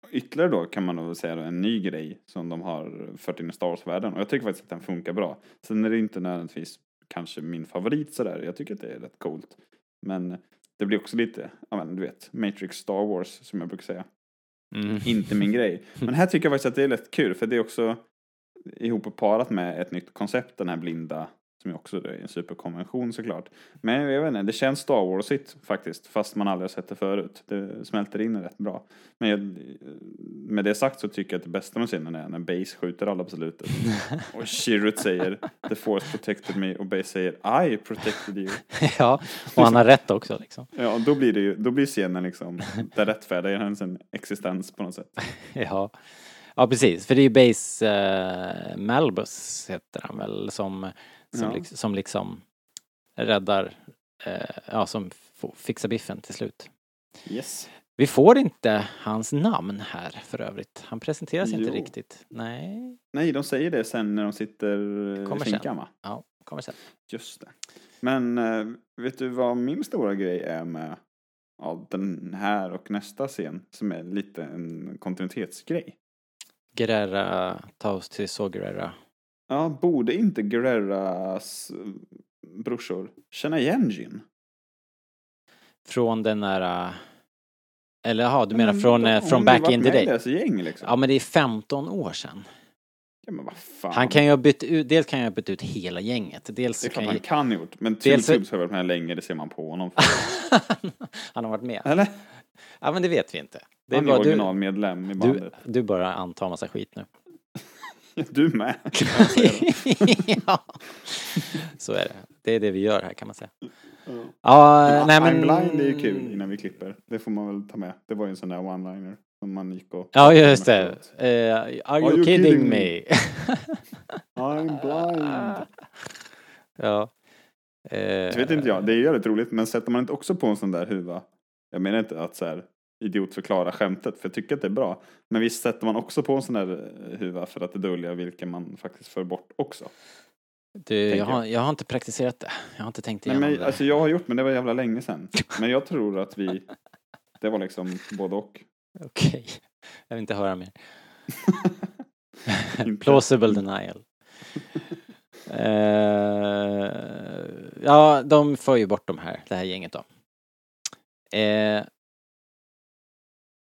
ytterligare då kan man nog säga då, en ny grej som de har fört in i Star Wars-världen och jag tycker faktiskt att den funkar bra. Sen är det inte nödvändigtvis kanske min favorit sådär, jag tycker att det är rätt coolt. Men det blir också lite, ja men du vet, Matrix Star Wars som jag brukar säga. Mm. Inte min grej. Men här tycker jag faktiskt att det är rätt kul för det är också ihop och parat med ett nytt koncept, den här blinda som ju också är en superkonvention såklart. Men jag vet inte, det känns Star Warsigt faktiskt, fast man aldrig har sett det förut. Det smälter in rätt bra. Men jag, med det sagt så tycker jag att det bästa med scenen är när Base skjuter alla på slutet. och Chirrut säger The Force protected me och Base säger I protected you. ja, och han har rätt också liksom. Ja, då blir det ju, då blir scenen liksom, där rättfärdigar hans existens på något sätt. Ja. ja, precis. För det är ju Base eh, Malbus heter han väl som, som, Ja. liksom, som liksom räddar, eh, ja som fixar biffen till slut. Yes. Vi får inte hans namn här för övrigt. Han presenteras inte Jo. riktigt. Nej, Nej, de säger det sen när de sitter Kommer i finkan va? ja, kommer sen. Just det. Men eh, vet du vad min stora grej är med av den här och nästa scen som är lite en kontinuitetsgrej. Guerrera, ta oss till så Guerrera. Ja, borde inte Guerreras eh, brorsor känna igen Jin? Från den där... äh, Eller jaha, du menar Men från, de- eh, från back in the day? gäng liksom. Ja men det är 15 år sedan. Ja, men vad fan. Han kan ju ha bytt ut, dels kan jag ha bytt ut hela gänget. Dels Det är klart kan han kan ha gjort. Men Dels Tube har varit med länge, det ser man på honom. han har varit med. Eller? Ja men det vet vi inte. Det är Han är du, originalmedlem i du, bandet. du bara antar massa skit nu. Du, med. ja, så är det. Det är det vi gör här kan man säga. Ja. Ja, nej I'm men... blind är ju kul innan vi klipper. Det får man väl ta med. Det var ju en sån där one-liner som man gick och... Ja, just det. Eh, are, you you kidding, kidding me? I'm blind. ja. Eh, Det vet inte jag, det är ju väldigt roligt. Men sätter man inte också på en sån där huva. Jag menar inte att så här idiotförklara skämtet, för jag tycker att det är bra. Men visst sätter man också på en sån där eh, huva för att dölja vilken man faktiskt för bort också. Du, jag, har, jag har inte praktiserat det. Jag har inte tänkt Nej, igenom men, det. alltså jag har gjort, men det var jävla länge sedan. Men jag tror att vi, det var liksom både och. Okej. Jag vill inte höra mer. Plausible denial. Eh, ja, de får ju bort de här, det här gänget då. Eh,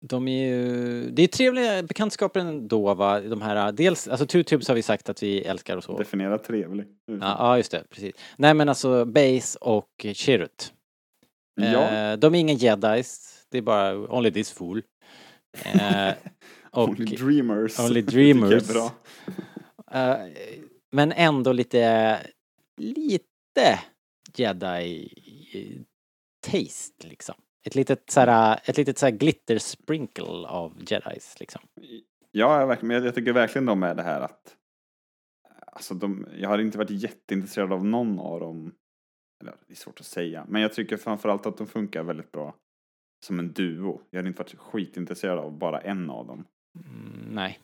de är ju, det är trevliga bekantskaper ändå va, de här, dels, alltså Two Tubes har vi sagt att vi älskar och så. Definiera trevlig. Ja, ja, just det, precis. Nej men alltså Base och Chirrut. Ja. Eh, de är inga jedis, det är bara Only this fool. Eh, och, Only dreamers. Only dreamers. bra. eh, men ändå lite, lite jedi taste liksom. Ett litet såhär, ett litet såhär glitter sprinkle av jedis liksom. Ja, jag, verkligen, men jag- tycker verkligen de är det här att Alltså de, jag har inte varit jätteintresserad av någon av dem. Eller det är svårt att säga. Men jag tycker framförallt att de funkar väldigt bra som en duo. Jag har inte varit skitintresserad av bara en av dem. Mm, nej.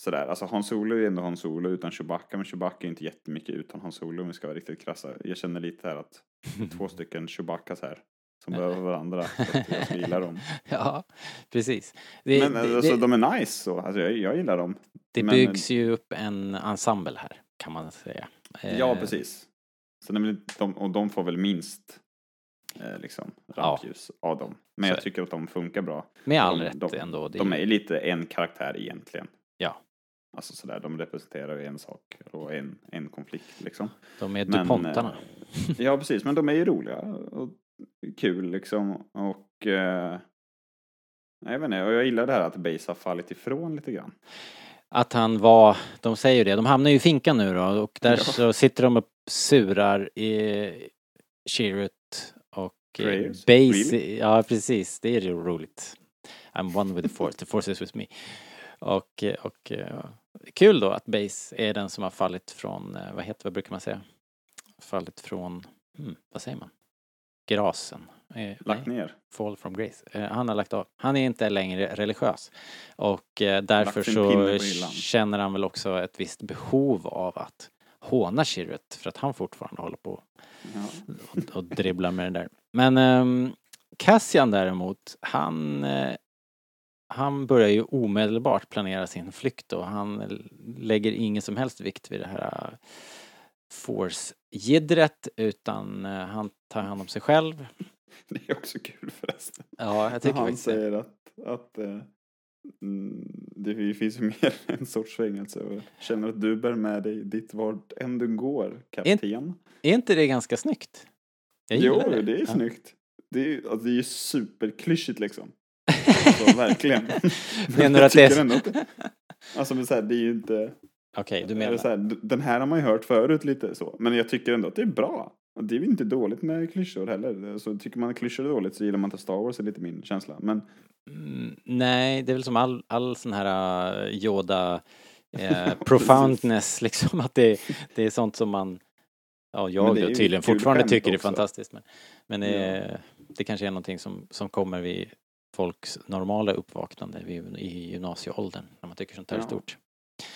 Sådär, alltså Han Solo är ändå Han Solo utan Chewbacca. Men Chewbacca är inte jättemycket utan Han Solo om vi ska vara riktigt krassa. Jag känner lite här att två stycken Chewbaccas här. Som behöver varandra. Så att jag ska gilla dem. Ja, precis. Det, Men det, alltså det, de är nice så. Alltså jag, jag gillar dem. det men- byggs ju upp en ensemble här, kan man säga. Ja, Eh, precis. Så de, och de får väl minst eh, liksom, Ja. rampljus av dem. Men Så jag tycker att de funkar bra. Med all de, rätt de, ändå. De är- är lite en karaktär egentligen. Ja. Alltså sådär, de representerar ju en sak och en, en konflikt liksom. De är Men, DuPontarna. eh, Ja, precis. Men de är ju roliga och kul liksom. Och eh, jag vet inte, och jag gillar det här att Base har fallit ifrån lite grann. Att han var, de säger ju det, de hamnar ju i finkan nu då och där Ja. så sitter de och surar i Chirrut och eh, Prayers? Base, Really? ja precis, det är ju roligt. I'm one with the force, the force is with me. Och, eh, och eh, kul då att Base är den som har fallit från, eh, vad heter, vad brukar man säga? Fallit från, hmm, vad säger man? Grasen. Eh, Lagt nej. ner. Fall from Grace. Eh, han har lagt av. Han är inte längre religiös. Och eh, därför så känner han väl också ett visst behov av att håna Chirrut för att han fortfarande håller på Ja. och, och dribblar med det där. Men ehm, Cassian däremot, han han, han börjar ju omedelbart planera sin flykt och han lägger ingen som helst vikt vid det här force-jiddret utan äh, han tar hand om sig själv. Det är också kul förresten. Ja, jag tycker han faktiskt det. säger att, att eh, mm, det finns ju mer en sorts fängelse och känner att du bär med dig ditt vart än du går, kapten. Är inte det ganska snyggt? Jag Jo, gillar det är Ja. snyggt. Det är ju alltså, det är superklyschigt liksom. Alltså, verkligen. Menar du att det är det, Alltså men så här, det är ju inte... Okej, du är menar. det Så här, den här har man ju hört förut lite så. Men jag tycker ändå att det är bra. Det är väl inte dåligt med klyschor heller. Så tycker man att klyschor är dåligt så gillar man inte Star Wars, är lite min känsla. Men Mm, nej, det är väl som all, all sån här uh, Yoda eh, profoundness liksom att det, det är sånt som man Ja, jag det är då tydligen fortfarande tycker det är också. fantastiskt. Men, men Ja. eh, det kanske är någonting som, som kommer vid folks normala uppvaknande i gymnasieåldern när man tycker sånt här är Ja. stort.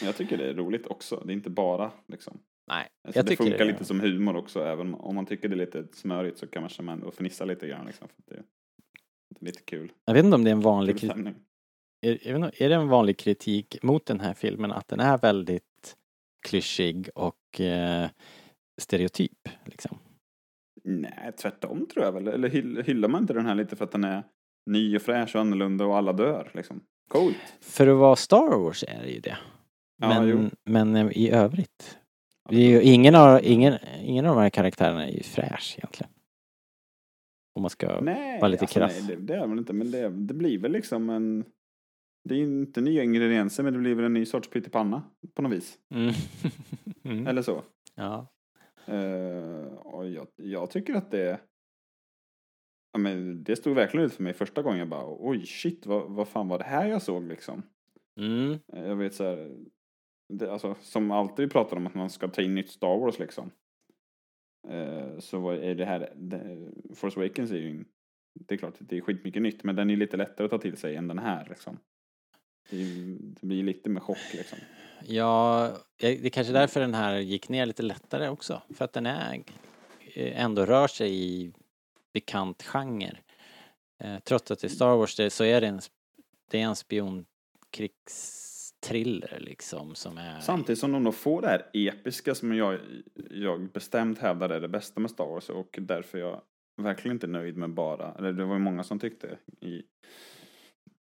Jag tycker det är roligt också. Det är inte bara liksom. Nej, Alltså, jag det tycker funkar det. lite som humor också. Även om man tycker det är lite smörigt så kan man känna och fnissa lite grann. Liksom, för det, Det är lite kul. Jag vet inte om det är en vanlig kritik. Är, inte, är det en vanlig kritik mot den här filmen att den är väldigt klyschig och eh, stereotyp liksom? Nej, tvärtom tror jag väl. Eller hyll- hyllar man inte den här lite för att den är ny och fräsch och annorlunda och alla dör liksom? Coolt. För att vara Star Wars är det ju det. Ja, Men, jo. men eh, i övrigt. Det är ju, ingen, av, ingen, ingen av de här karaktärerna är ju fräsch egentligen. Om man ska Nej, vara lite alltså, krass. nej det, det är väl inte. Men det, det blir väl liksom en... Det är inte nya ingredienser men det blir väl en ny sorts pyttipanna på något vis. Mm. mm. Eller så. Ja. Eh, och jag, jag tycker att det... Ja, men det stod verkligen ut för mig första gången. Jag bara oj shit vad, vad fan var det här jag såg liksom. Mm. Eh, Jag vet så här, det, alltså, som alltid vi pratar om att man ska ta in nytt Star Wars liksom. Eh, så är det här, det, Force Awakens är ju, det är klart att det är skitmycket nytt men den är lite lättare att ta till sig än den här liksom. Det, är det blir lite med chock liksom. Ja, eh, det är kanske därför den här gick ner lite lättare också. För att den är eh, ändå rör sig i bekant genre. Eh, Trots att det är Star Wars det, så är det en, det är en spionkrigstriller liksom som är... Samtidigt som de då får det här episka som jag, jag bestämt hävdar är det bästa med Star Wars och därför jag verkligen inte nöjd med bara, eller det var ju många som tyckte i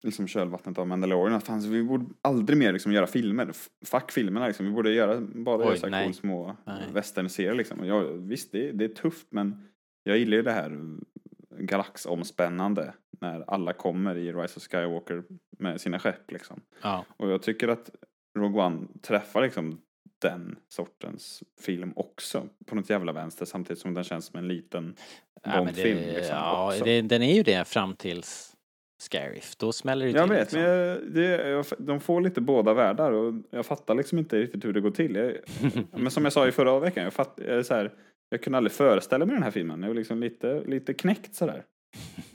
liksom kölvattnet av Mandalorian att fan, vi borde aldrig mer liksom göra filmer, fuck filmerna liksom, vi borde göra, bara göra Oj, nej. cool små Nej. westernserier liksom. Och Jag, visst, det, det är tufft men jag gillar ju det här galaxomspännande när alla kommer i Rise of Skywalker med sina skepp liksom. Ja. Och jag tycker att Rogue One träffar liksom den sortens film också på något jävla vänster samtidigt som den känns som en liten Ja, men Bondfilm. det, liksom, ja det, den är ju det fram tills Scarif. Då smäller det Jag till. vet, liksom. men jag, det, jag, de får lite båda världar och jag fattar liksom inte riktigt hur det går till. Jag, men som jag sa i förra veckan, jag, fatt, jag, så här, jag kunde aldrig föreställa mig den här filmen. Jag var liksom lite, lite knäckt sådär.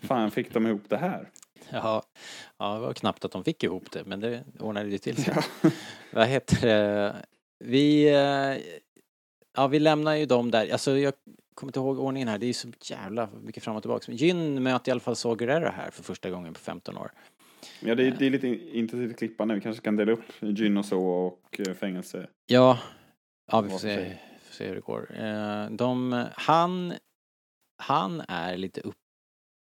Fan, fick de ihop det här? Ja, ja, det var knappt att de fick ihop det, men det ordnade ju till sig. Vad heter det? Vi, eh, ja, vi lämnar ju dem där. Alltså, jag kommer inte ihåg ordningen här. Det är ju så jävla mycket fram och tillbaka. Gyn möter i alla fall Saw Gerrera här för första gången på 15 år. Ja, det, är- det är lite intensivt klippande. Vi kanske kan dela upp gyn och så och eh, fängelse. Ja, ja vi får se, får se hur det går. Eh, De, han, han är lite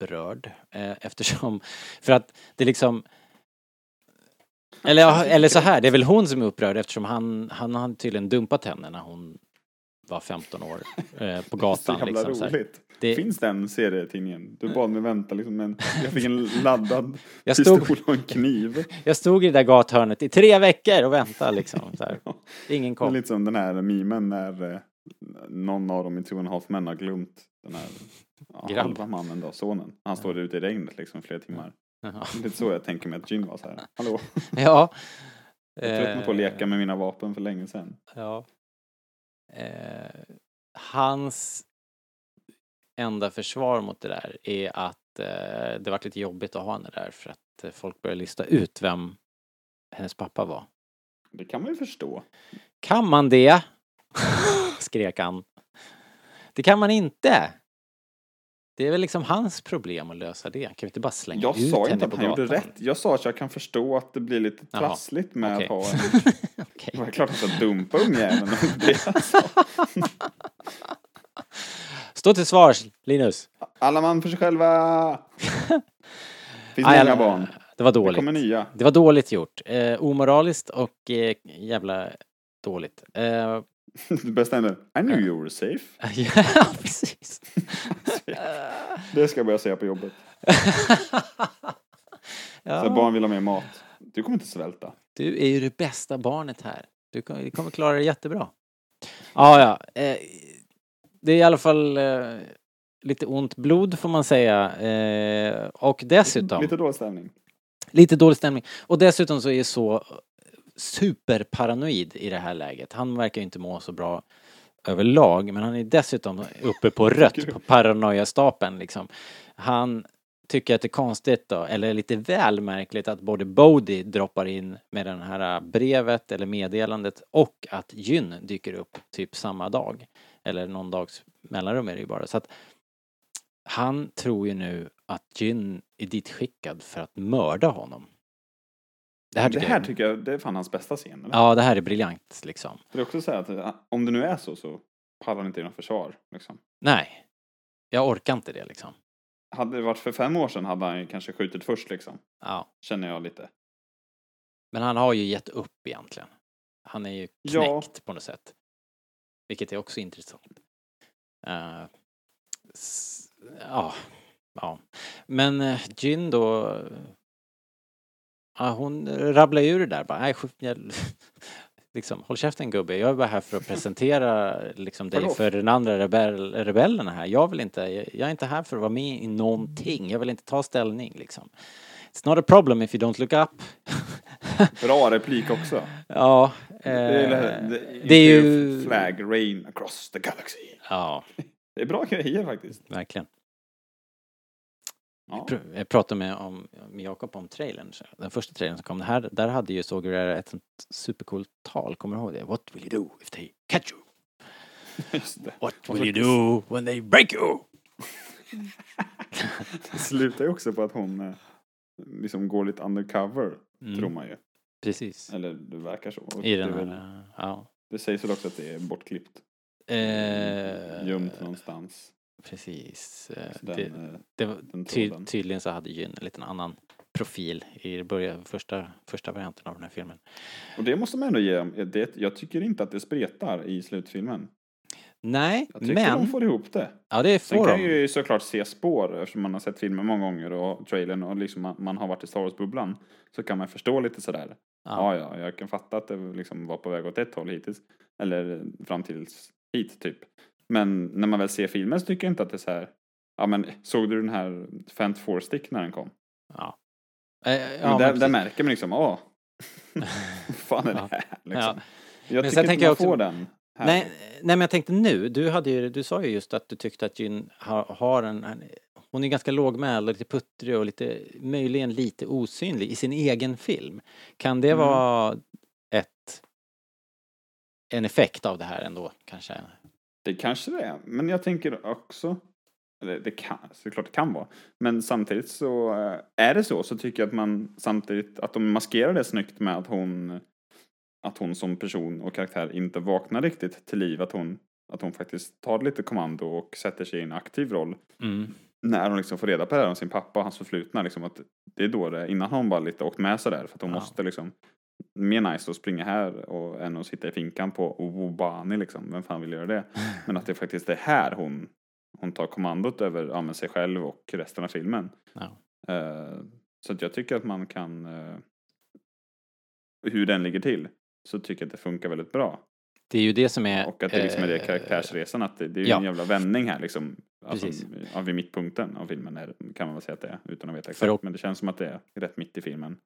upprörd eh, eftersom, för att det liksom eller, ja, eller så här, det är väl hon som är upprörd eftersom han, han har tydligen dumpat henne när hon var 15 år eh, på Så gatan. jävla Liksom, så här. roligt. Det- Finns den serietidningen? Du bad mig vänta liksom, men jag fick en laddad Jag stod- pistol och en kniv. Jag stod i det där gathörnet i tre veckor och väntade liksom. Så här. Ingen Det är kom. lite som den här memen när eh, någon av dem i Two and a half men har glömt den här ja, halva mannen då, sonen. Han står där ute i regnet liksom flera timmar. Jaha. Lite så jag tänker mig att Jim var så här. Hallå, Ja. jag tröttnade på att Eh, leka med mina vapen för länge sedan. Ja. Eh, hans enda försvar mot det där är att eh, det varit lite jobbigt att ha henne där för att eh, folk börjar lista ut vem hennes pappa var. Det kan man ju förstå. Kan man det? skrek han. Det kan man inte. Det är väl liksom hans problem att lösa det. Kan vi inte bara slänga Jag ut sa henne inte på att han gjorde rätt. Jag sa att jag kan förstå att det blir lite Jaha, trassligt med okej. att ha en... Okej. Det var klart att jag dumpa ungjäveln. det. Stå till svars, Linus. Alla man för sig själva! finns Aj, många barn. Det var Det dåligt. kommer nya. Det var dåligt gjort. Eh, omoraliskt och eh, jävla dåligt. Eh, Det bästa ändå. I knew you were safe. ja, precis. Det ska jag börja säga på jobbet. ja. Så barn vill ha mer mat. Du kommer inte svälta. Du är ju det bästa barnet här. Du kommer, du kommer klara det jättebra. Ja, ja. Eh, det är i alla fall eh, lite ont blod får man säga. Eh, och dessutom... Lite dålig stämning. Lite dålig stämning. Och dessutom så är så superparanoid i det här läget. Han verkar ju inte må så bra överlag, men han är dessutom uppe på rött på paranoiastapeln liksom. Han tycker att det är konstigt då, eller lite väl märkligt att både Bodhi droppar in med den här brevet eller meddelandet och att Gyn dyker upp typ samma dag. Eller någon dags mellanrum är det ju bara. Så att Han tror ju nu att Jin är ditskickad för att mörda honom. Det här Det tycker, här jag, tycker jag, det är fan hans bästa scen. Eller? Ja, det här är briljant liksom. Det är också så här att eh, om det nu är så så pallar han inte genom försvar. Liksom. Nej. Jag orkar inte det liksom. Hade det varit för fem år sedan hade han ju kanske skjutit först liksom. Ja. Känner jag lite. Men han har ju gett upp egentligen. Han är ju Ja. knäckt på något sätt. Vilket är också intressant. Eh, s- ja, ja. Men uh, Jin då... Ja, hon rabblar ju ur det där bara. Nej, jag, liksom, håll käften gubbe. Jag är bara här för att presentera liksom, dig för den andra rebell, rebellerna här. Jag vill inte, jag, är inte här för att vara med i någonting. Jag vill inte ta ställning liksom. It's not a problem if you don't look up. Bra replik också. Ja. Det är, eh, det, det är ju... Flag rain across the galaxy. Ja, Det är bra grejer faktiskt. verkligen. Ja. Jag pratade med, om, med Jakob om trailern. Den första trailern som kom. Det här, där hade ju Sågerera ett sånt supercoolt tal. Kommer du ihåg det? What will you do if they catch you? What will you do when they break you? Det slutar ju också på att hon eh, liksom går lite undercover. Mm. Tror man ju. Precis. Eller det verkar så. I den är här, väl, ja. det sägs väl också att det är bortklippt. Eh, Gömt någonstans. Precis. Eh, den, det, eh, det var, ty, tydligen så hade ju en liten annan profil i början, första, första varianten av den här filmen. Och det måste man ändå ge. Det, jag tycker inte att det spretar i slutfilmen. Nej, Jag tycker men... de får ihop det. Ja, det Sen får kan de. ju såklart se spår eftersom man har sett filmen många gånger och trailern och liksom man, man har varit i Star Wars-bubblan. Så kan man förstå lite sådär. Ja, ja, jag kan fatta att det liksom var på väg åt ett håll hittills. Eller fram tills hit typ. Men när man väl ser filmen så tycker jag inte att det är så här. Ja men såg du den här Fant Four Stick när den kom? Ja. Eh, ja, men men där, där märker man liksom, åh. Vad fan är det Ja. här? Liksom. Ja. Jag Men tycker inte man också- får den. Här. Nej, nej, men jag tänkte nu, du, hade ju, du sa ju just att du tyckte att Jyn har, har en, en, hon är ganska lågmäld och lite puttrig och lite, möjligen lite osynlig i sin egen film. Kan det Mm. vara ett, en effekt av det här ändå, kanske? Det kanske det är, men jag tänker också, eller det kan, såklart det kan vara, men samtidigt så eh, är det så, så tycker jag att man samtidigt, att de maskerar det snyggt med att hon, att hon som person och karaktär inte vaknar riktigt till liv, att hon, att hon faktiskt tar lite kommando och sätter sig i en aktiv roll Mm. när hon liksom får reda på det här om sin pappa och hans förflutna, liksom att det är då det, innan hon bara lite åkt med sig där, för att hon Ja. måste liksom mer nice att springa här och, än att sitta i finkan på Wobani liksom. Vem fan vill göra det? Men att det faktiskt är här hon, hon tar kommandot över ja, sig själv och resten av filmen. Ja. Eh, så att jag tycker att man kan, eh, hur den ligger till, så tycker jag att det funkar väldigt bra. Det är ju det som är... Och att det liksom är det eh, karaktärsresan, att det, det är ju ja. en jävla vändning här liksom. Alltså, ja, vid mittpunkten av filmen är, kan man väl säga att det är, utan att veta För exakt. och- Men det känns som att det är rätt mitt i filmen.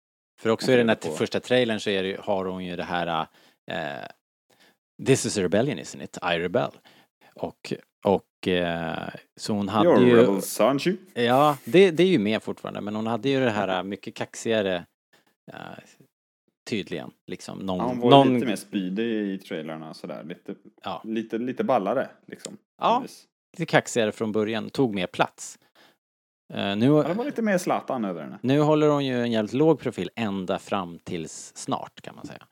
För också i den här första trailern så det, har hon ju det här eh, This is a rebellion isn't it? I rebel. Och, och eh, så hon hade You're ju... rebel, you? Ja, det, det är ju med fortfarande, men hon hade ju det här äh, mycket kaxigare äh, tydligen, liksom. Någon, Ja, hon var någon, lite mer speedy i trailerna sådär. Lite, Ja. lite, lite ballare liksom. Ja. lite kaxigare från början, tog mer plats. Eh, nu, Ja, det var lite mer Zlatan över henne. nu håller hon ju en jävligt låg profil ända fram tills snart, kan man säga.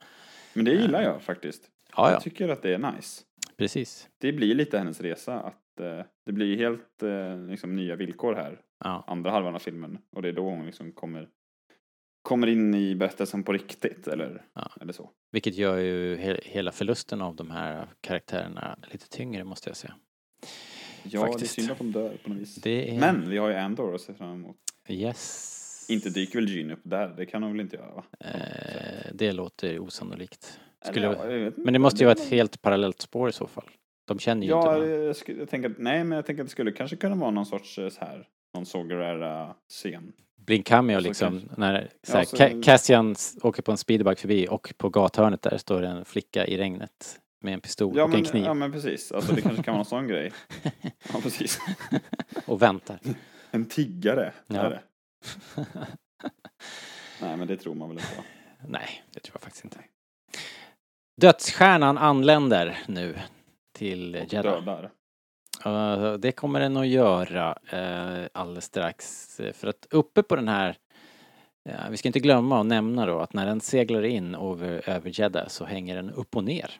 Men det gillar jag faktiskt. Ja, ja, Jag tycker att det är nice. precis. Det blir lite hennes resa att eh, det blir helt eh, liksom, nya villkor här. Ja, Andra halvan av filmen. Och det är då hon liksom kommer, kommer in i berättelsen på riktigt. Eller, Ja. eller så. vilket gör ju he hela förlusten av de här karaktärerna lite tyngre, måste jag säga. Ja, Faktiskt. det är synd att de dör på något vis. Är... Men vi har ju Andor att se fram emot. Yes. Inte dyker väl Gene upp där? Det kan hon väl inte göra va? Eh, det låter osannolikt. Eller, Skulle, ja, jag vet men det måste ju vara ett helt parallellt spår i så fall. De känner ju Ja, inte jag, skulle, jag tänker att, nej men jag tänker att det skulle kanske kunna vara någon sorts eh, så här, någon sågrära scen. blir en cameo Alltså, liksom kanske- när så här, Ja, så- Ca- Cassian åker på en speederbike förbi och på gathörnet där står en flicka i regnet med en pistol Ja och men, en kniv ja men precis, alltså det kanske kan vara en sån grej. Ja precis. och väntar. En tiggare Ja. är det. Nej men det tror man väl inte va? Nej, det tror jag faktiskt inte. Dödsstjärnan anländer nu till Och Jeddah. dödar. Eh, det kommer den att göra eh, alldeles strax. För att uppe på den här, eh, vi ska inte glömma att nämna då att när den seglar in över, över Jeddah så hänger den upp och ner.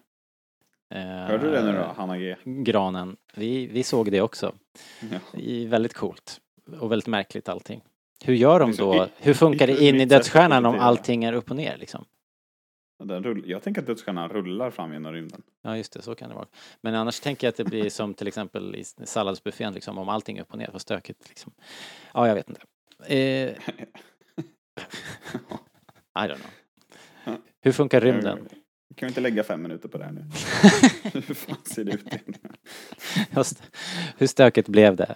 Eh, Hörde du det nu då, Hanna G? Granen. Vi, vi såg det också. Ja. I, väldigt coolt. Och väldigt märkligt allting. Hur gör de då? Hur funkar det in i dödsstjärnan om allting är upp och ner liksom? Jag tänker att dödsstjärnan rullar fram genom rymden. Ja just det, så kan det vara. Men annars tänker jag att det blir som till exempel i salladsbuffén liksom, om allting är upp och ner, vad stökigt liksom. Ja, jag vet inte. Eh, I don't know. Hur funkar rymden? Kan vi inte lägga fem minuter på det här nu? Hur fan ser det ut egentligen? Just, hur stökigt blev det?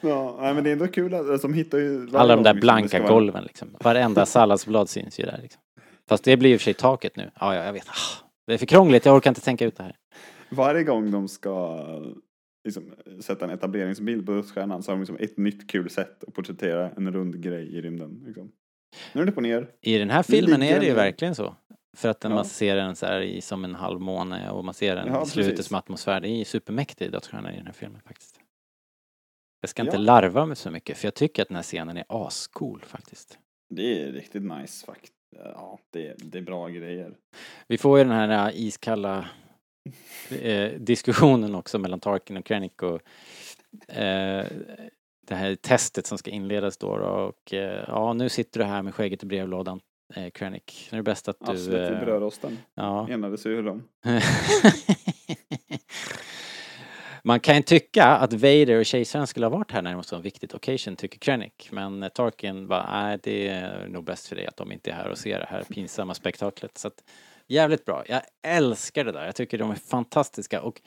Ja, nej, men det är ändå kul att alltså, de hittar ju... Alla de där blanka vara- golven liksom. Varenda salladsblad syns ju där liksom. Fast det blir och för sig taket nu. Ja, ja, jag vet. Ah, Det är för krångligt, jag orkar inte tänka ut det här. Varje gång de ska liksom, sätta en etableringsbild på dödsstjärnan så har de liksom ett nytt kul sätt att porträttera en rund grej i rymden. Liksom. Nu är det på ner. I den här filmen är det ju verkligen så. För att Ja. man ser den så här i, som en halvmåne och man ser den Ja, i slutet precis. som atmosfär. Det är supermäktig dödsstjärna i den här filmen faktiskt. Jag ska inte Ja. larva mig så mycket för jag tycker att den här scenen är ascool faktiskt. Det är riktigt nice faktiskt. Ja, det, det är bra grejer. Vi får ju den här äh, iskalla eh, diskussionen också mellan Tarkin och Krennic och eh, det här testet som ska inledas då och eh, ja nu sitter du här med skägget i brevlådan eh, Krennic. Nu är det bäst att du... Arslet i eh, brödrosten. ja. Enades ur dem. Man kan ju tycka att Vader och kejsaren skulle ha varit här när det var så viktigt occasion, tycker Krennic. Men Tarkin bara, nej det är nog bäst för dig att de inte är här och ser det här pinsamma spektaklet. Så att, jävligt bra. Jag älskar det där. Jag tycker de är fantastiska och eh,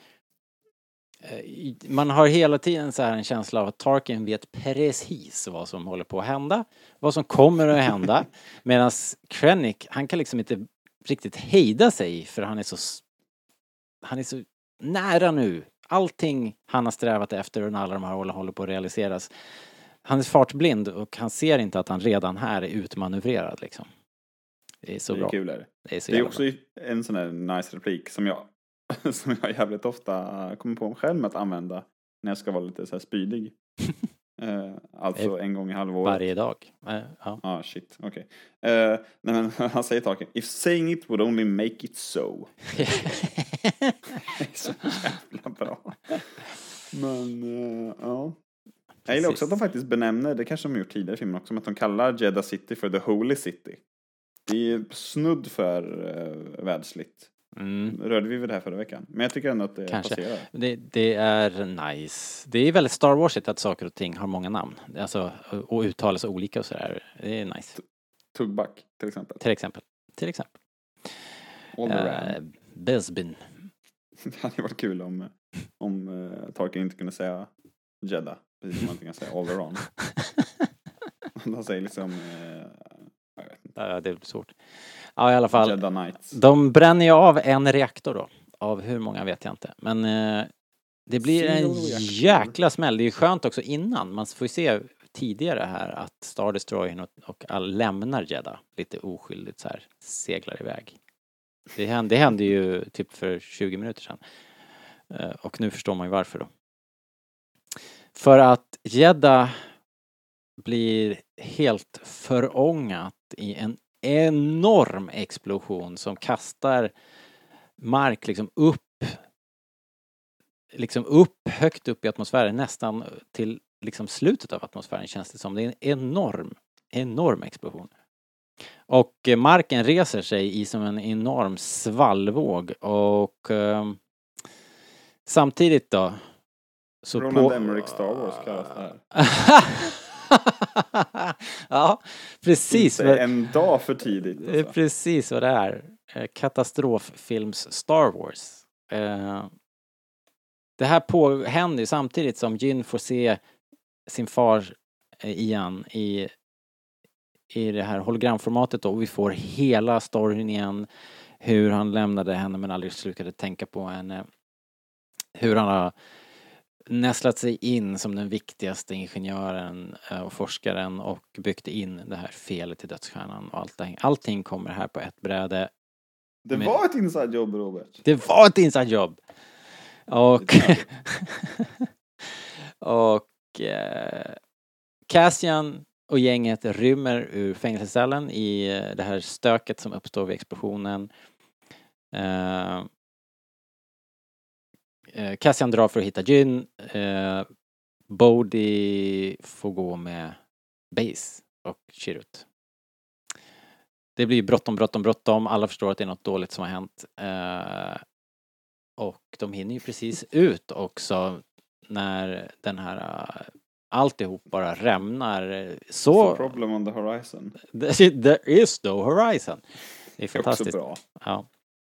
man har hela tiden så här en känsla av att Tarkin vet precis vad som håller på att hända, vad som kommer att hända. Medan Krennic, han kan liksom inte riktigt hejda sig för han är så han är så nära nu. Allting han har strävat efter under alla de här åren håller på att realiseras. Han är fartblind och han ser inte att han redan här är utmanövrerad liksom. Det är så det är bra. kul är det. Det är Det är också en sån här nice replik som jag, som jag jävligt ofta kommer på mig själv med att använda när jag ska vara lite så här spydig. Eh, alltså en gång i halvåret. Varje dag. Eh, Ja. Ah shit, okej. Eh, nej men han säger Tarkin, if saying it would only make it so. Det är så jävla bra. Men, eh, ja. Jag gillar också att de faktiskt benämner, det kanske de har gjort tidigare i filmen också, men att de kallar Jeddah City för The Holy City. Det är snudd för uh, världsligt. Mm. Rörde vi vid det här förra veckan? Men jag tycker ändå att det Kanske. passerar. Det, det är nice. Det är väldigt Star Warsigt att saker och ting har många namn. Alltså, och uttalas olika och sådär. Det är nice. Tugback till exempel. Till exempel. Till exempel. Uh, Besbin. Det hade varit kul om, om uh, Tarkin inte kunde säga Jeddah. Precis som man inte kan säga Alderaan. Han säger liksom... eh, jag vet inte. Ja, det är svårt. Ja, i alla fall. Jeddah Knights. De bränner ju av en reaktor då. Av hur många vet jag inte. Men eh, det blir en jäkla smäll. Det är ju skönt också innan. Man får ju se tidigare här att Star Destroyern och, och all lämnar Jeddah lite oskyldigt så här. Seglar iväg. Det hände, det hände ju typ för 20 minuter sedan. Eh, och nu förstår man ju varför då. För att Jeddah blir helt förångat i en enorm explosion som kastar mark liksom upp liksom upp, högt upp i atmosfären, nästan till liksom slutet av atmosfären känns det som. Det är en enorm, enorm explosion. Och eh, marken reser sig i som en enorm svallvåg och eh, samtidigt då så Roland Emmerich Star Wars kallas det här. ja, precis. Inte en dag för tidigt. Det är Alltså. precis vad det är. Eh, Katastroffilms Star Wars. Eh, Det här på, händer ju samtidigt som Jyn får se sin far eh, igen i, i det här hologramformatet då. Och vi får hela storyn igen. Hur han lämnade henne men aldrig slutade tänka på henne. Hur han har nästlat sig in som den viktigaste ingenjören eh, och forskaren och byggt in det här felet i dödsstjärnan och allting. Allting kommer här på ett bräde. Det Men- var ett inside jobb Robert. Det var ett inside jobb! Och Och eh, Cassian och gänget rymmer ur fängelsecellen i eh, det här stöket som uppstår vid explosionen. Eh, eh, Cassian drar för att hitta Jyn. Eh, Bodhi får gå med Base och Chirrut. Det blir bråttom, bråttom, bråttom. Alla förstår att det är något dåligt som har hänt. Eh, och de hinner ju precis ut också när den här uh, alltihop bara rämnar. Så... So problem on the horizon. There is no horizon. Det är Det är fantastiskt. också bra. Ja.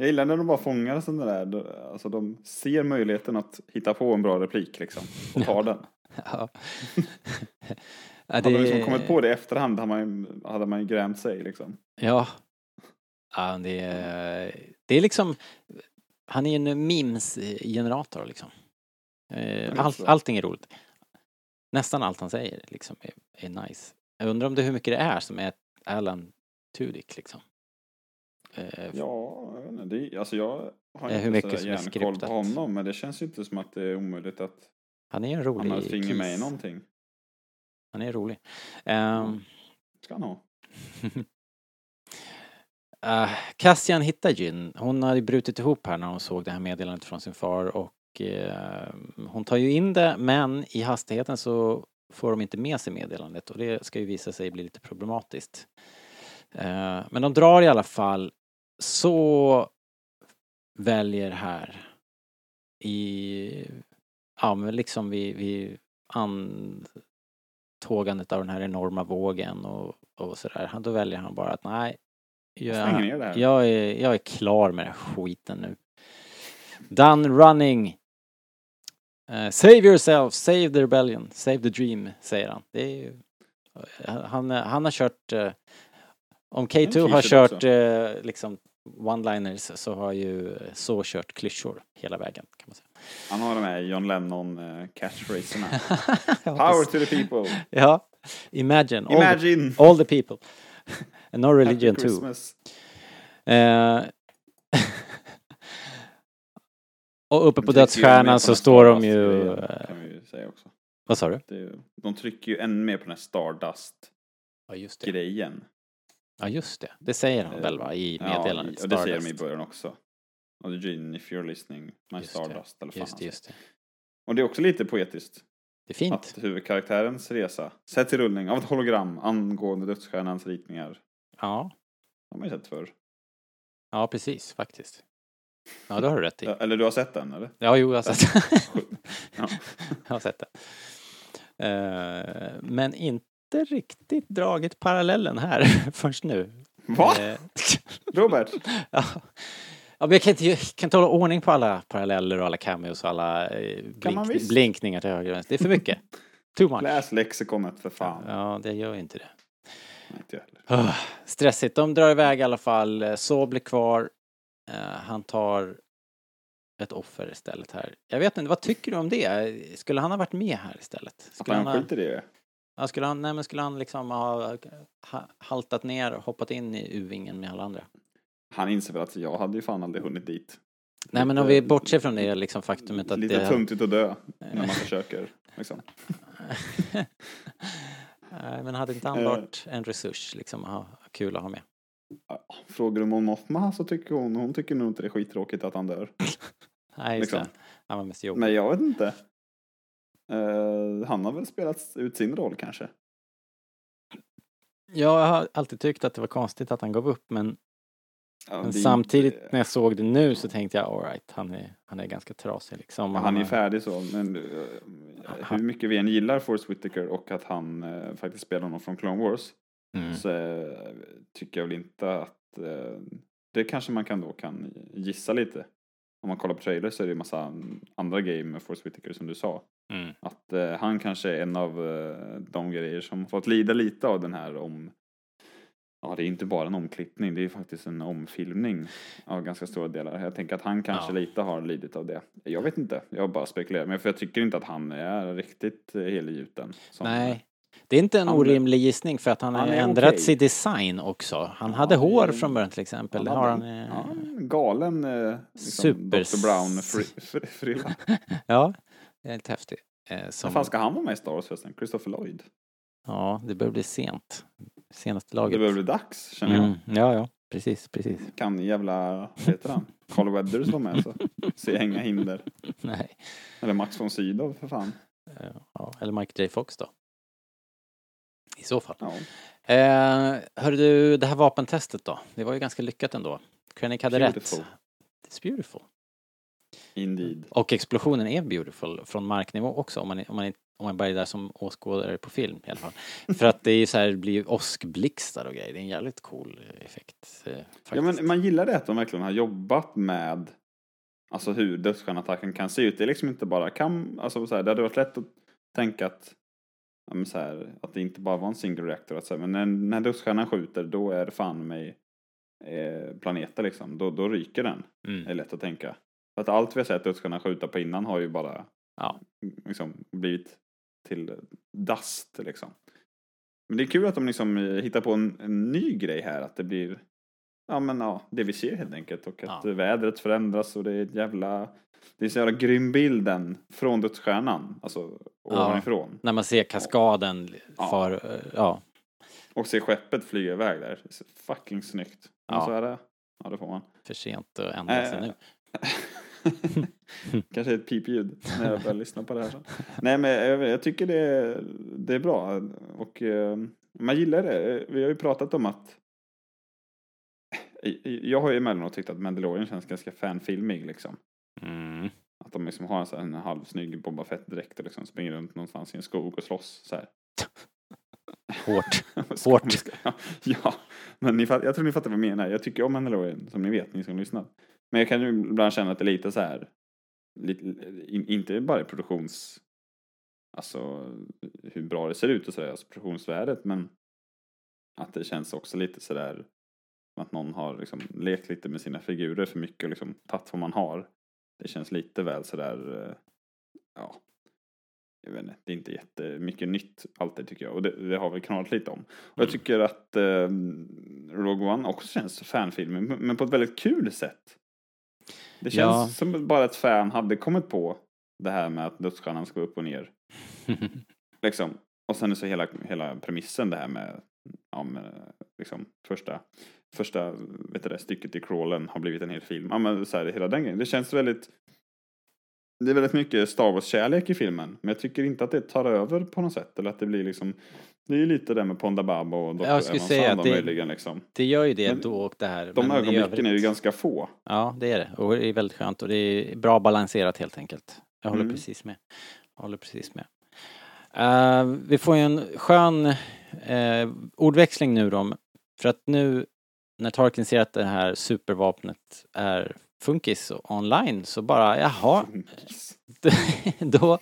Jag gillar när de bara fångar sådana där, alltså de ser möjligheten att hitta på en bra replik liksom, och tar den. Ja. ja, Hade de liksom kommit på det i efterhand hade man ju, hade man ju grämt sig liksom. Ja. ja det, är, det är liksom, han är en memes-generator liksom. Eh, så. allting är roligt. Nästan allt han säger liksom är, är nice. Jag undrar om det hur mycket det är som är Alan Tudyk liksom. Eh, Ja, det, alltså jag har Eh, hur inte mycket så järnkoll på honom men det känns ju inte som att det är omöjligt att Han är en han rolig har ett finger med i någonting. Han är rolig. Ehm, Ska han ha. Uh, Cassian hittar Jyn. Hon hade brutit ihop här när hon såg det här meddelandet från sin far och eh, hon tar ju in det men i hastigheten så får de inte med sig meddelandet och det ska ju visa sig bli lite problematiskt. Eh, men de drar i alla fall så väljer här i, ja men liksom vid, vid antågandet av den här enorma vågen och, och sådär. Då väljer han bara att nej, här. jag är, jag är klar med den här skiten nu. Done running. Eh, save yourself, save the rebellion, save the dream, säger han. Det är han, han har kört, eh, om En K2 har kört eh, liksom one-liners så har ju så kört klyschor hela vägen kan man säga. Han har de här John Lennon eh, Power to the people. Ja, imagine, all, Imagine. The, all the people. And no religion Happy too. Eh, och uppe på dödsstjärnan så står de ju... Kan vi ju säga också. Vad sa du? De trycker ju ännu mer på den här Stardust-grejen. Ja just det. Ja det. Det säger han väl va i Ja, meddelandet? och det säger de i Stardust. början också. Och Gene, if you're listening, my Just det. Stardust. Eller fan Just det, just det. Och det är också lite poetiskt. Det är fint. Att huvudkaraktärens resa sätts i rullning av ett hologram angående dödsstjärnans ritningar. Ja. har man ju sett förr. Ja precis, faktiskt. Ja det har du rätt i. Eller du har sett den eller? Ja, jo, jag har sett den. Ja. jag har sett den. Eh, men inte riktigt dragit parallellen här först nu. Va? Eh, Robert? ja. Ja, men jag kan inte, jag kan inte hålla ordning på alla paralleller och alla cameos och alla eh, blink, blinkningar till höger och vänster. Det är för mycket. Too much. Läs lexikonet för fan. Ja, det gör inte det. Nej, inte. Ah, stressigt. De drar iväg i alla fall. Eh, Så blir kvar. Eh, han tar ett offer istället här. Jag vet inte, vad tycker du om det? Skulle han ha varit med här istället? Att Skulle han han, ha, skiter i det? Ja, skulle han, nej, men skulle han liksom ha ha, haltat ner och hoppat in i U-vingen med alla andra? Han inser väl att jag hade ju fan aldrig hunnit dit. Nej men om vi bortser från det liksom faktumet att Lite det... tungt att dö när man försöker. Liksom. Men hade inte han Eh. varit en resurs liksom, ha, kul att ha med? Frågar du Mon Mothma så tycker hon, hon tycker nog inte det är skittråkigt att han dör. Nej just Liksom. det. Han var mest jobbig. Men jag vet inte. Eh, han har väl spelat ut sin roll kanske. Jag har alltid tyckt att det var konstigt att han gav upp men Ja, Men samtidigt inte- när jag såg det nu så tänkte jag alright, han är, han är ganska trasig liksom. Ja, han är färdig så, men eh, hur mycket vi än gillar Forrest Whitaker och att han eh, faktiskt spelar honom från Clone Wars Mm. så tycker jag väl inte att det kanske man kan då kan gissa lite. Om man kollar på trailers så är det en massa andra grejer med Forrest Whitaker som du sa. Mm. Att eh, han kanske är en av eh, de grejer som fått lida lite av den här om Ja, det är inte bara en omklippning, det är faktiskt en omfilmning av ganska stora delar. Jag tänker att han kanske Ja. lite har lidit av det. Jag vet inte, jag bara spekulerar. Men för jag tycker inte att han är riktigt eh, helgjuten. som- Nej. Det är inte en Han- orimlig gissning för att han har han är ändrat okej. sin design också. Han Ja, hade det- hår från början till exempel. Det Han har han. en- eh, Ja, en galen eh, liksom, Super- Dr. Brown fri, fri, frilla. Ja, det är lite häftigt. Eh, När som, fan ska han vara med i Star Wars förresten? Christopher Lloyd? ja, det börjar bli sent. Senaste Det laget. börjar bli dags, känner jag. Mm, ja, ja, precis, precis. Kan jävla, vad heter han? Carl Weathers vara med så. Se inga hinder. Nej. Eller Max von Sydow för fan. Eh, Ja, eller Mike J Fox då. I så fall. Ja. Eh, hörde du, det här vapentestet då? Det var ju ganska lyckat ändå. Krennic hade Beautiful. rätt. It's beautiful. Indeed. Och explosionen är beautiful från marknivå också om man, om man, om man bara är där som åskådare på film i alla fall. För att det är ju så här, det blir ju åskblixtar och grejer. Det är en jävligt cool effekt. Eh. Ja men man gillar det att de verkligen har jobbat med Alltså hur dödsstjärnattacken kan se ut. Det är liksom inte bara kan, alltså så här, det hade varit lätt att tänka att ja, så här, att det inte bara var en single reactor. Att så här, men när, när dödsstjärnan skjuter då är det fan mig eh, planeter liksom. Då, då ryker den. Mm. Det är lätt att tänka. För att allt vi har sett dödsstjärnan skjuta på innan har ju bara Ja. liksom, blivit till dust liksom. Men det är kul att de liksom hittar på en, en ny grej här. Att det blir ja, men, ja, det vi ser helt enkelt. Och att Ja. vädret förändras och det är ett jävla... Det är så jävla grym bilden från dödsstjärnan. Alltså ovanifrån. När man ser kaskaden Ja. far, eh, ja. Och ser skeppet flyga iväg där. Fucking snyggt. Men Ja. så är det. Ja, det får man. För sent att ändra sig Eh, nu. Kanske ett pipljud när jag börjar lyssna på det här sen. Nej men jag, jag tycker det är, det är bra och eh, man gillar det. Vi har ju pratat om att jag har ju emellanåt tyckt att Mandalorian känns ganska fanfilmig liksom. Mm. Att de liksom har en, sån här, en halvsnygg Boba Fett-dräkt och liksom springer runt någonstans i en skog och slåss så här. Hårt. Hårt. Ja, men ni fatt, jag tror ni fattar vad jag menar. Jag tycker om Mandalorian, som ni vet, ni som lyssnar. Men jag kan ju ibland känna att det är lite så här, lite, in, inte bara i produktions, alltså hur bra det ser ut och sådär, alltså produktionsvärdet, men att det känns också lite sådär att någon har liksom lekt lite med sina figurer för mycket och liksom tagit vad man har. Det känns lite väl sådär, eh, ja, jag vet inte, det är inte jättemycket nytt alltid tycker jag. Och det, det har vi knallat lite om. Och jag tycker att eh, Rogue One också känns fanfilmen, men men på ett väldigt kul sätt. Det känns Ja. som bara ett fan hade kommit på det här med att dödsstjärnan ska upp och ner. Liksom. Och sen är så hela, hela premissen det här med, ja, med liksom första, första vet du det, stycket i crawlen har blivit en hel film. Ja, men så här, hela den grejen. Det känns väldigt det är väldigt mycket Star Wars-kärlek i filmen. Men jag tycker inte att det tar över på något sätt. Eller att det blir liksom... Det är ju lite det med Ponda Bab och Dr. Jag skulle säga att det- möjligen liksom. Det gör ju det Men då och det här. De ögonblicken är ju ganska få. Ja, det är det. Och det är väldigt skönt och det är bra balanserat helt enkelt. Jag håller Mm. precis med. Jag håller precis med. Eh, vi får ju en skön eh, ordväxling nu då. För att nu när Tarkin ser att det här supervapnet är funkis online så bara jaha, då,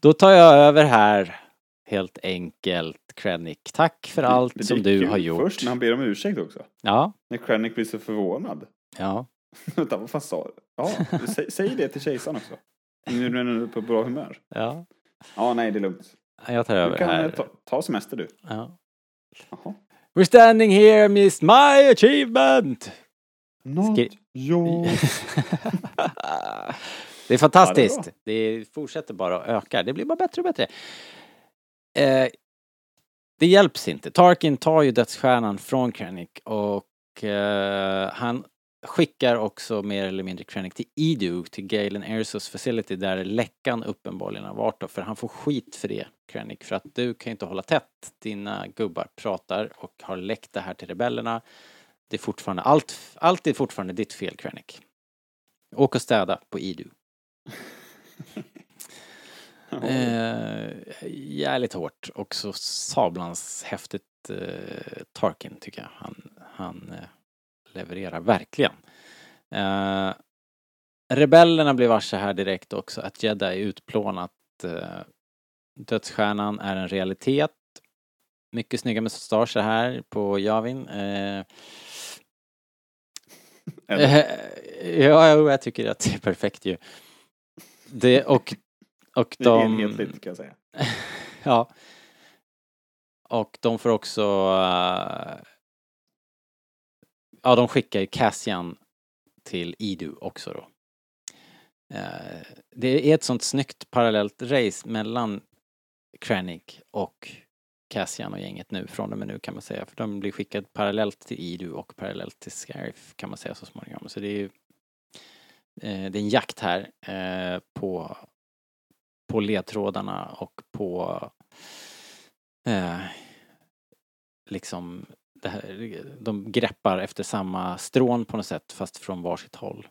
då tar jag över här helt enkelt Krennic. Tack för allt som du har gjort. Först när han ber om ursäkt också. Ja, När Krennic blir så förvånad. ja. Vänta, vad fan sa du? Ja, säg, säg det till kejsaren också. Nu när du är på bra humör. Ja, Ja, nej, det är lugnt. jag tar Du över kan här. eh, ta, ta semester du. Ja. Jaha. We're standing here miss my achievement! Not Skri- yours. det är fantastiskt. Ja, det det, fortsätter bara att öka. Det blir bara bättre och bättre. Eh, det hjälps inte. Tarkin tar ju dödsstjärnan från Krennic och eh, han skickar också mer eller mindre Krennic till Edu, till Galen Ersos facility där läckan uppenbarligen har varit då, för han får skit för det, Krennic, för att du kan inte hålla tätt. Dina gubbar pratar och har läckt det här till rebellerna. Det är fortfarande, allt, allt är fortfarande ditt fel, Krennic. Åk och städa på Edu. Eh, jävligt hårt och så sablans häftigt eh, Tarkin tycker jag. Han, han eh, levererar verkligen. Eh, rebellerna blir varse här direkt också att Jedi är utplånat. Eh, dödsstjärnan är en realitet. Mycket snygga mustascher här på Javin. Eh, ja, jag tycker att det är perfekt ju. Det, och, och Det är de... enhetligt kan jag säga. Ja. Och de får också... eh, ja, de skickar ju Cassian till Idu också då. Eh, det är ett sånt snyggt parallellt race mellan Krennic och Cassian och gänget nu, från och med nu kan man säga. För de blir skickade parallellt till Idu och parallellt till Scarif kan man säga så småningom. Så det är ju eh, det är en jakt här eh, på, på ledtrådarna och på eh, liksom här, de greppar efter samma strån på något sätt fast från varsitt håll.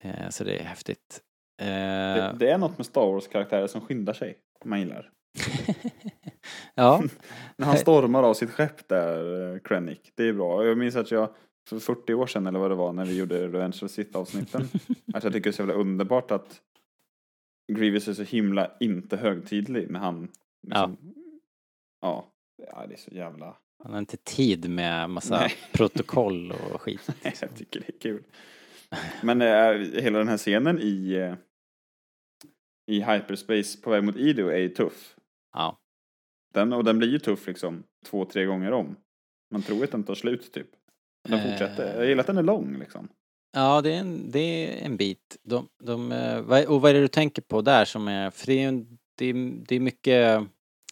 Eh, så det är häftigt. Eh, Det, det är något med Star Wars-karaktärer som skyndar sig. Man gillar. ja, När han stormar av sitt skepp där, eh, Krennic. Det är bra. Jag minns att jag för 40 år sedan eller vad det var när vi gjorde Revenge of Sith avsnitten. att jag tycker det är så jävla underbart att Grievous är så himla inte högtidlig när han liksom, ja. ja. det är så jävla han har inte tid med massa Nej. protokoll och skit. Nej, jag tycker det är kul. Men äh, hela den här scenen i, eh, i hyperspace på väg mot Ido är ju tuff. Ja. Den, och den blir ju tuff liksom två, tre gånger om. Man tror att den tar slut typ. Den Eh. fortsätter. Jag gillar att den är lång liksom. Ja, det är en, det är en bit. De, de, och vad är det du tänker på där som är, för det är, det är, det är mycket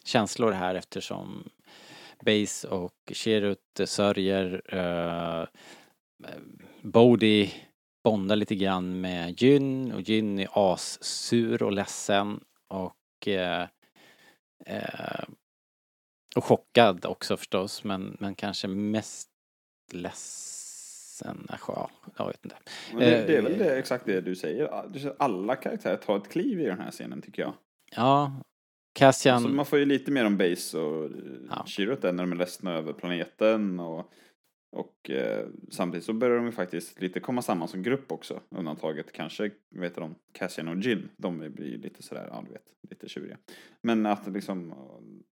känslor här eftersom Base och Cherut sörjer, uh, Bodhi bondar lite grann med Jyn och Jyn är assur och ledsen och eh, eh, och chockad också förstås men, men kanske mest ledsen, ja, jag vet inte. Men det, det är väl det, exakt det du säger. Du säger, Alla karaktärer tar ett kliv i den här scenen tycker jag. Ja, Cassian, Så man får ju lite mer om Base och Ja. Chirrut där när de är ledsna över planeten och, och eh, samtidigt så börjar de ju faktiskt lite komma samman som grupp också. Undantaget kanske, vet de, Cassian och Jin. De blir lite sådär, ja du vet, lite tjuriga. Men att liksom...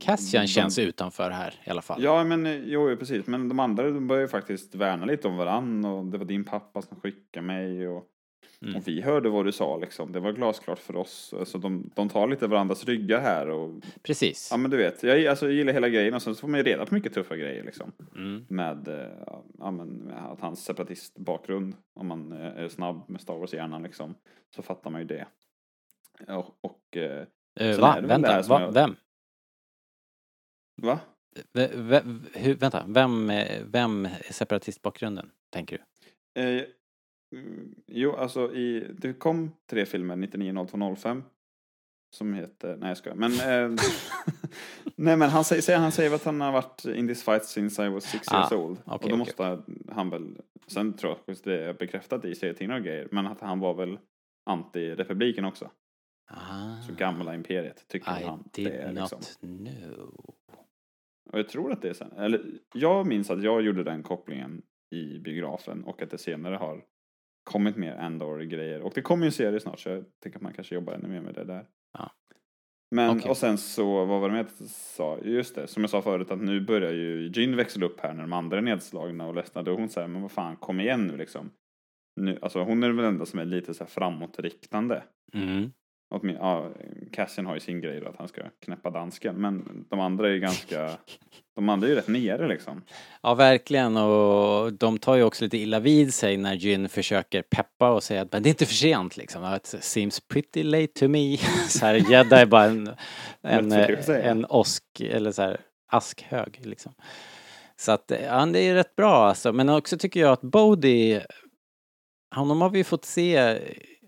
Cassian de- känns utanför här i alla fall. Ja, men eh, jo, precis. Men de andra de börjar ju faktiskt värna lite om varann och det var din pappa som skickade mig och, Mm. och vi hörde vad du sa liksom. Det var glasklart för oss. Så de, de tar lite varandras ryggar här och Precis. Ja men du vet, jag, alltså, jag gillar hela grejen och sen så får man ju reda på mycket tuffa grejer liksom. Mm. Med, eh, ja, men, med att hans separatistbakgrund, om man eh, är snabb med Star Wars-hjärnan liksom, så fattar man ju det. Och, och eh, sen va? det Vänta, va? jag- vem? va? V hur, vänta, vem, vem är separatistbakgrunden, tänker du? Eh, jo, alltså i, det kom tre filmer 990205 som heter, nej jag skojar, men eh, nej men han säger, han säger att han har varit in this fight since I was six Ah, years old. okej, och då okej. måste han väl, sen tror jag att det är bekräftat i serietidningar och grejer, men att han var väl anti-republiken också. Ah, Så gamla imperiet tycker I han did det är not liksom. know. Och jag tror att det är sen, eller jag minns att jag gjorde den kopplingen i biografen och att det senare har kommit mer Andor-grejer. Och det kommer ju en serie snart så jag tänker att man kanske jobbar ännu mer med det där. Ja. Men, Okej. och sen så, vad var det med att jag sa? Just det, som jag sa förut att nu börjar ju Jyn växla upp här när de andra är nedslagna och ledsna. Då hon säger men vad fan, kom igen nu liksom. Nu, alltså hon är väl den enda som är lite så här framåtriktande. Mm. Åtmin- Ja, Cassian har ju sin grej då att han ska knäppa dansken. Men de andra är ju ganska, de andra är ju rätt nere liksom. Ja, verkligen. Och de tar ju också lite illa vid sig när Jyn försöker peppa och säga att men det är inte för sent liksom. It seems pretty late to me. så här, gädda är bara en, en, en osk, eller så här askhög liksom. Så att, ja, det är rätt bra alltså. Men också tycker jag att Bodhi, honom har vi ju fått se,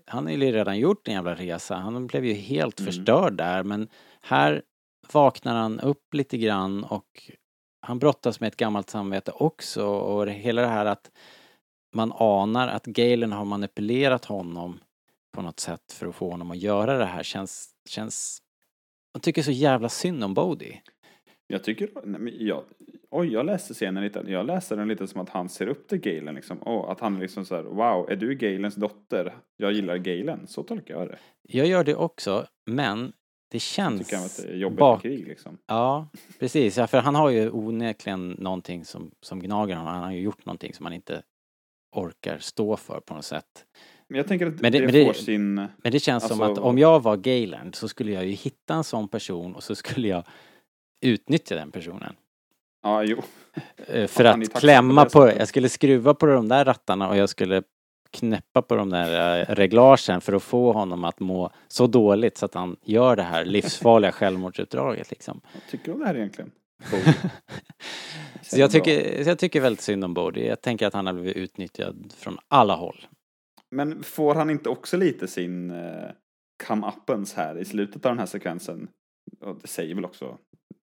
han har ju redan gjort en jävla resa. Han blev ju helt Mm. förstörd där men här vaknar han upp lite grann och han brottas med ett gammalt samvete också och hela det här att man anar att Galen har manipulerat honom på något sätt för att få honom att göra det här känns, känns... Man tycker så jävla synd om Bodhi. Jag tycker, nej, men jag, oj jag läste scenen lite, jag läste den lite som att han ser upp till Galen liksom. Och att han liksom så här, wow, är du Galens dotter? Jag gillar Galen, så tolkar jag det. Jag gör det också, men det känns... tycker han att det är jobbigt bak- krig liksom. Ja, precis. Ja, för han har ju onekligen någonting som, som gnager honom. Han har ju gjort någonting som han inte orkar stå för på något sätt. Men jag tänker att Men det- det, men det- får sin... Men det känns som Alltså- att om jag var Galen så skulle jag ju hitta en sån person och så skulle jag utnyttja den personen. Ja, jo. Eh, För att klämma på jag skulle skruva på de där rattarna och jag skulle knäppa på de där eh, reglagen för att få honom att må så dåligt så att han gör det här livsfarliga självmordsutdraget liksom. Vad tycker du om det här egentligen? Så jag tycker, jag tycker väldigt synd om Bodhi. Jag tänker att han har blivit utnyttjad från alla håll. Men får han inte också lite sin eh, come-uppens här i slutet av den här sekvensen? Och det säger väl också,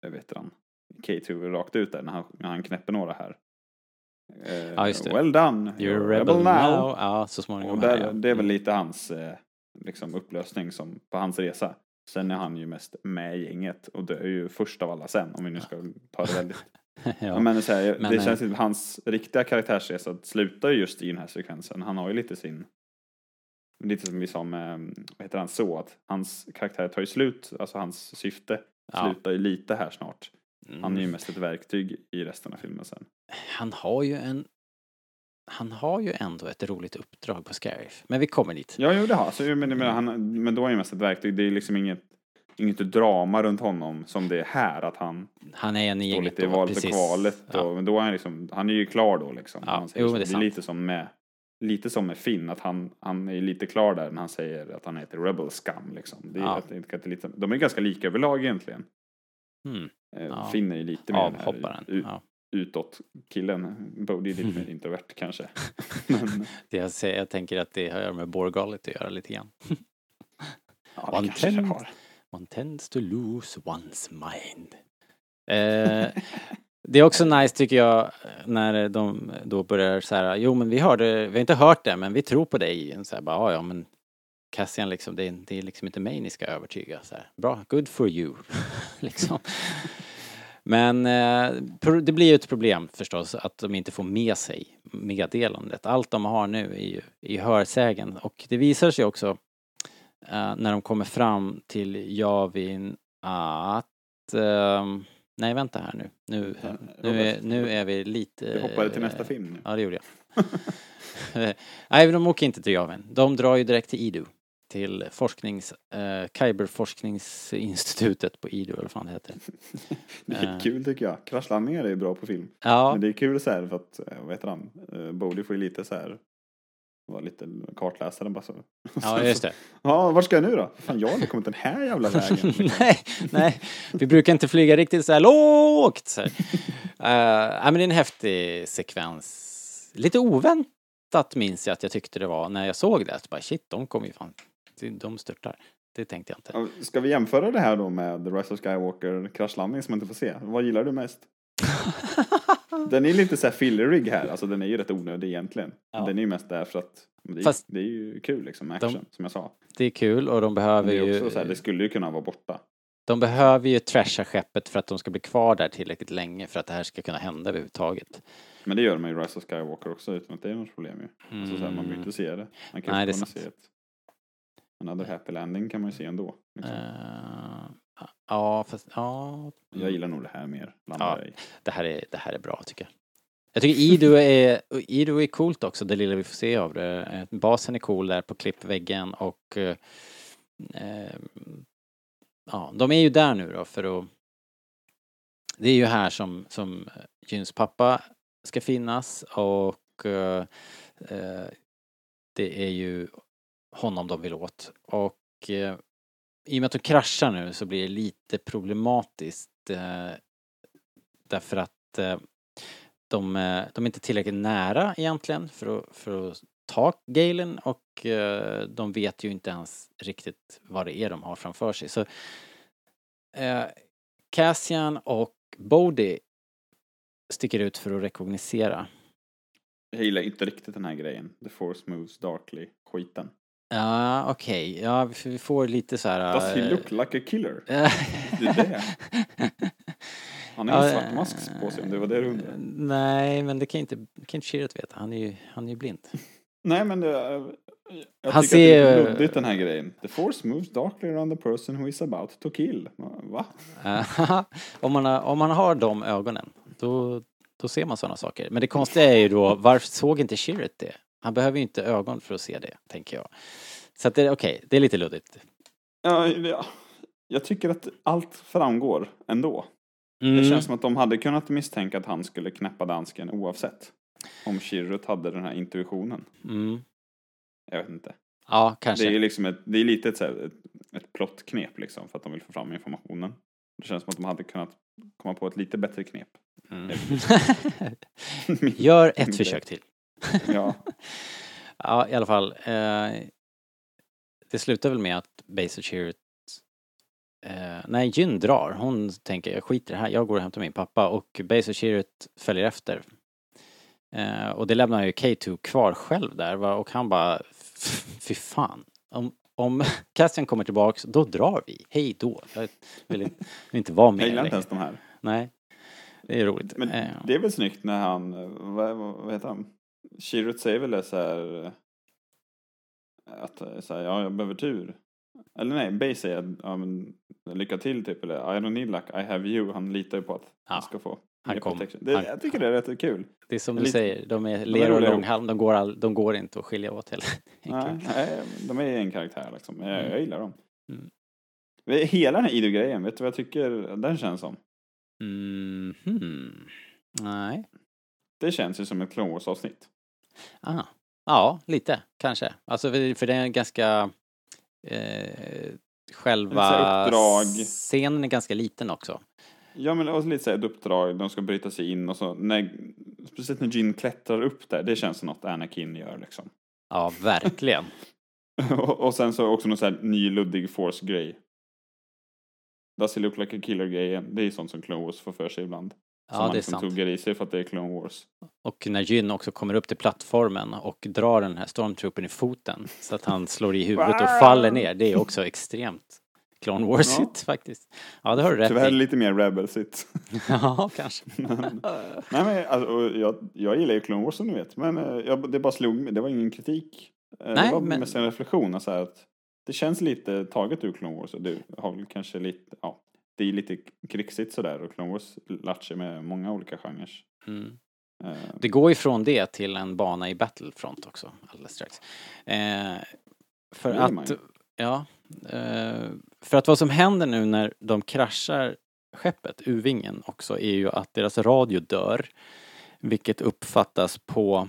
jag vet han, K2 rakt ut där när han, när han knäpper några här. Eh, Ja, just det. Well done, You're a rebel now. Ja, så småningom. Och här, där, ja. det är väl lite hans eh, liksom upplösning som, på hans resa. Sen är han ju mest med i gänget och dör ju först av alla sen om vi nu ska ta det väldigt. ja. Men, så här, Men, det eh, känns som hans riktiga karaktärsresa slutar ju just i den här sekvensen. Han har ju lite sin Lite som vi sa med, vad heter han, så att hans karaktär tar ju slut, alltså hans syfte Ja. slutar ju lite här snart. Han är ju Mm. mest ett verktyg i resten av filmen sen. Han har ju en... Han har ju ändå ett roligt uppdrag på Scarif. Men vi kommer dit. Ja, jo det har så, men, men, han, men då är han ju mest ett verktyg. Det är liksom inget, inget drama runt honom som det är här. Att han Han är en i gänget lite i då, valet precis. och kvalet. Ja. Och, men då är han liksom, han är ju klar då liksom. Ja, Han säger jo, det är det är sant. lite som med Lite som med Finn, att han, han är lite klar där när han säger att han heter Rebel Scum. Liksom. Det är, Ja. att, det är lite, de är ganska lika överlag egentligen. Mm. Eh, Ja. Finn är lite mer den här Avhopparen. ut- Ja. utåt killen. Bodhi är lite mer introvert kanske. men, Det jag, säger, jag tänker att det har med Borgalet att göra lite grann. ja, One kanske det ten. har. One tends to lose one's mind. Eh, det är också nice tycker jag när de då börjar så här, jo men vi hörde, vi har inte hört det men vi tror på dig. Så här, bara, "Ja, ja men Cassian liksom, det är, det är liksom inte mig ni ska övertyga. Så här, Bra, good for you. liksom. Men eh, det blir ju ett problem förstås att de inte får med sig meddelandet. Allt de har nu är ju i hörsägen och det visar sig också eh, när de kommer fram till Javin att ehm, Nej vänta här nu. Nu, Ja, nu, är, nu är vi lite... Du hoppade till nästa film nu. Ja det gjorde jag. Nej de åker inte till Javin. De drar ju direkt till IDU. Till forsknings... Eh, Kyberforskningsinstitutet på IDU eller vad fan det heter. Det är Eh. kul tycker jag. Kraschlandningar är ju bra på film. Ja, Men det är kul så här för att, eh, vad heter han? Eh, Bodhi får ju lite så här var lite kartläsare bara så. ja just det. Ja, vart ska jag nu då? Fan, jag har aldrig kommit den här jävla vägen. nej, nej, vi brukar inte flyga riktigt så här lågt. Så här. Nej, men det är en häftig sekvens. Lite oväntat minns jag att jag tyckte det var när jag såg det. Så bara shit, de kommer ju fan, de störtar. Det tänkte jag inte. Ska vi jämföra det här då med The Rise of Skywalker kraschlandning som man inte får se? Vad gillar du mest? Den är lite så här fillerig här, alltså den är ju rätt onödig egentligen. Ja. Den är ju mest där för att det är, Fast- det är ju kul liksom, action, De- som jag sa. Det är kul och de behöver det ju... också så här, det skulle ju kunna vara borta. De behöver ju trasha skeppet för att de ska bli kvar där tillräckligt länge för att det här ska kunna hända överhuvudtaget. Men det gör de i Rise of Skywalker också utan att det är något problem ju. Alltså så här, man vill Mm. inte se det. Man kan Nej, ju det är sant. se ett Another happy landing kan man ju se ändå. Liksom. Eh, ja, fast ja. Jag gillar nog det här mer. Ja. i. Det här är, det här är bra tycker jag. Jag tycker Ido är, Ido är coolt också, det lilla vi får se av det. Eh, Basen är cool där på klippväggen och eh, eh, ja, de är ju där nu då för att det är ju här som, som Gyns pappa ska finnas och eh, det är ju honom de vill åt. Och eh, i och med att de kraschar nu så blir det lite problematiskt eh, därför att eh, de, eh, de är inte tillräckligt nära egentligen för att, för att ta Galen och eh, de vet ju inte ens riktigt vad det är de har framför sig. Så eh, Cassian och Bodie sticker ut för att rekognosera. Jag gillar inte riktigt den här grejen. The force moves Darkly-skiten. Ja, okej. Ja, vi får lite så här... Does he eh, look like a killer? eh, Det är det. Han har en svart mask på sig om det var det du undrade. Nej, men det kan inte, kan inte Shirat veta. Han är ju, han är ju blind. Nej men det, jag Han tycker att det är ser- luddigt den här grejen. The force moves darkly around the person who is about to kill. Va? Eh, om, man har, om man har de ögonen, då, då ser man sådana saker. Men det konstiga är ju då, varför såg inte Shirat det? Han behöver ju inte ögon för att se det, tänker jag. Så att det, okej, det är lite luddigt. Ja, ja. Jag tycker att allt framgår ändå. Mm. Det känns som att de hade kunnat misstänka att han skulle knäppa dansken oavsett. Om Shirut hade den här intuitionen. Mm. Jag vet inte. Ja, kanske. Det är ju liksom ett, det är lite ett, ett, ett plottknep liksom för att de vill få fram informationen. Det känns som att de hade kunnat komma på ett lite bättre knep. Mm. Gör ett försök till. Ja. ja, i alla fall. Eh, det slutar väl med att Basil Chirrut Eh, nej, Jyn drar. Hon tänker jag skiter i det här, jag går och hämtar min pappa och Basil Chirrut följer efter. Eh, och det lämnar ju K2 kvar själv där va? och han bara fy fan. Om, om Cassian kommer tillbaks, då drar vi. Hej då. Jag vill inte, vill inte vara med Jag gillar inte ens de här. Nej. Det är roligt. Men Eh, det är väl snyggt när han, eh, vad vad heter han? Chirrut säger väl det så här eh, att eh, så här, ja jag behöver tur. Eller nej, Bay säger att, ja, men, lycka till typ eller I don't need luck, I have you. Han litar ju på att han ska få han kom- protection. Det, han- jag tycker det är rätt kul. Det är som du säger, de är ler och långhalm, de går, all, de går inte att skilja åt heller. Nej, nej, de är en karaktär liksom. Jag, jag gillar dem. Mm. Hela den här Ido-grejen, vet du vad jag tycker den känns som? Mm, hmm. Nej. Det känns ju som ett Clone Wars-avsnitt. Ah. Ja, lite kanske. Alltså för, det är ganska... Eh, själva så uppdrag. scenen är ganska liten också. Ja men och lite såhär ett uppdrag, de ska bryta sig in och så. När, speciellt när Jin klättrar upp där, det känns som något Anakin gör liksom. Ja, verkligen. och, och sen så också någon sån här ny luddig force-grej. Does he look like a killer-grejen, det är sånt som Clone Wars får för sig ibland. Ja, som man det är liksom tuggar i sig för att det är Clone Wars. Och när Jyn också kommer upp till plattformen och drar den här stormtroopen i foten så att han slår i huvudet och faller ner. Det är också extremt Clone Wars-igt faktiskt. Ja, det har du rätt Tyvärr i. lite mer rebelsigt. Ja, kanske. men, nej men alltså, jag, jag gillar ju Clone Wars som ni vet. Men eh, jag, det bara slog mig, det var ingen kritik. Eh, Nej, det var men- mest en reflektion. Så här, att det känns lite taget ur Clone Wars. Och det har väl kanske lite, ja, det är lite krixigt sådär. Och Clone Wars latchar med många olika genrer. Mm. Eh, Det går ifrån det till en bana i Battlefront också, alldeles strax. Eh, för man att, ja, eh, för att vad som händer nu när de kraschar skeppet, U-vingen också, är ju att deras radio dör. Vilket uppfattas på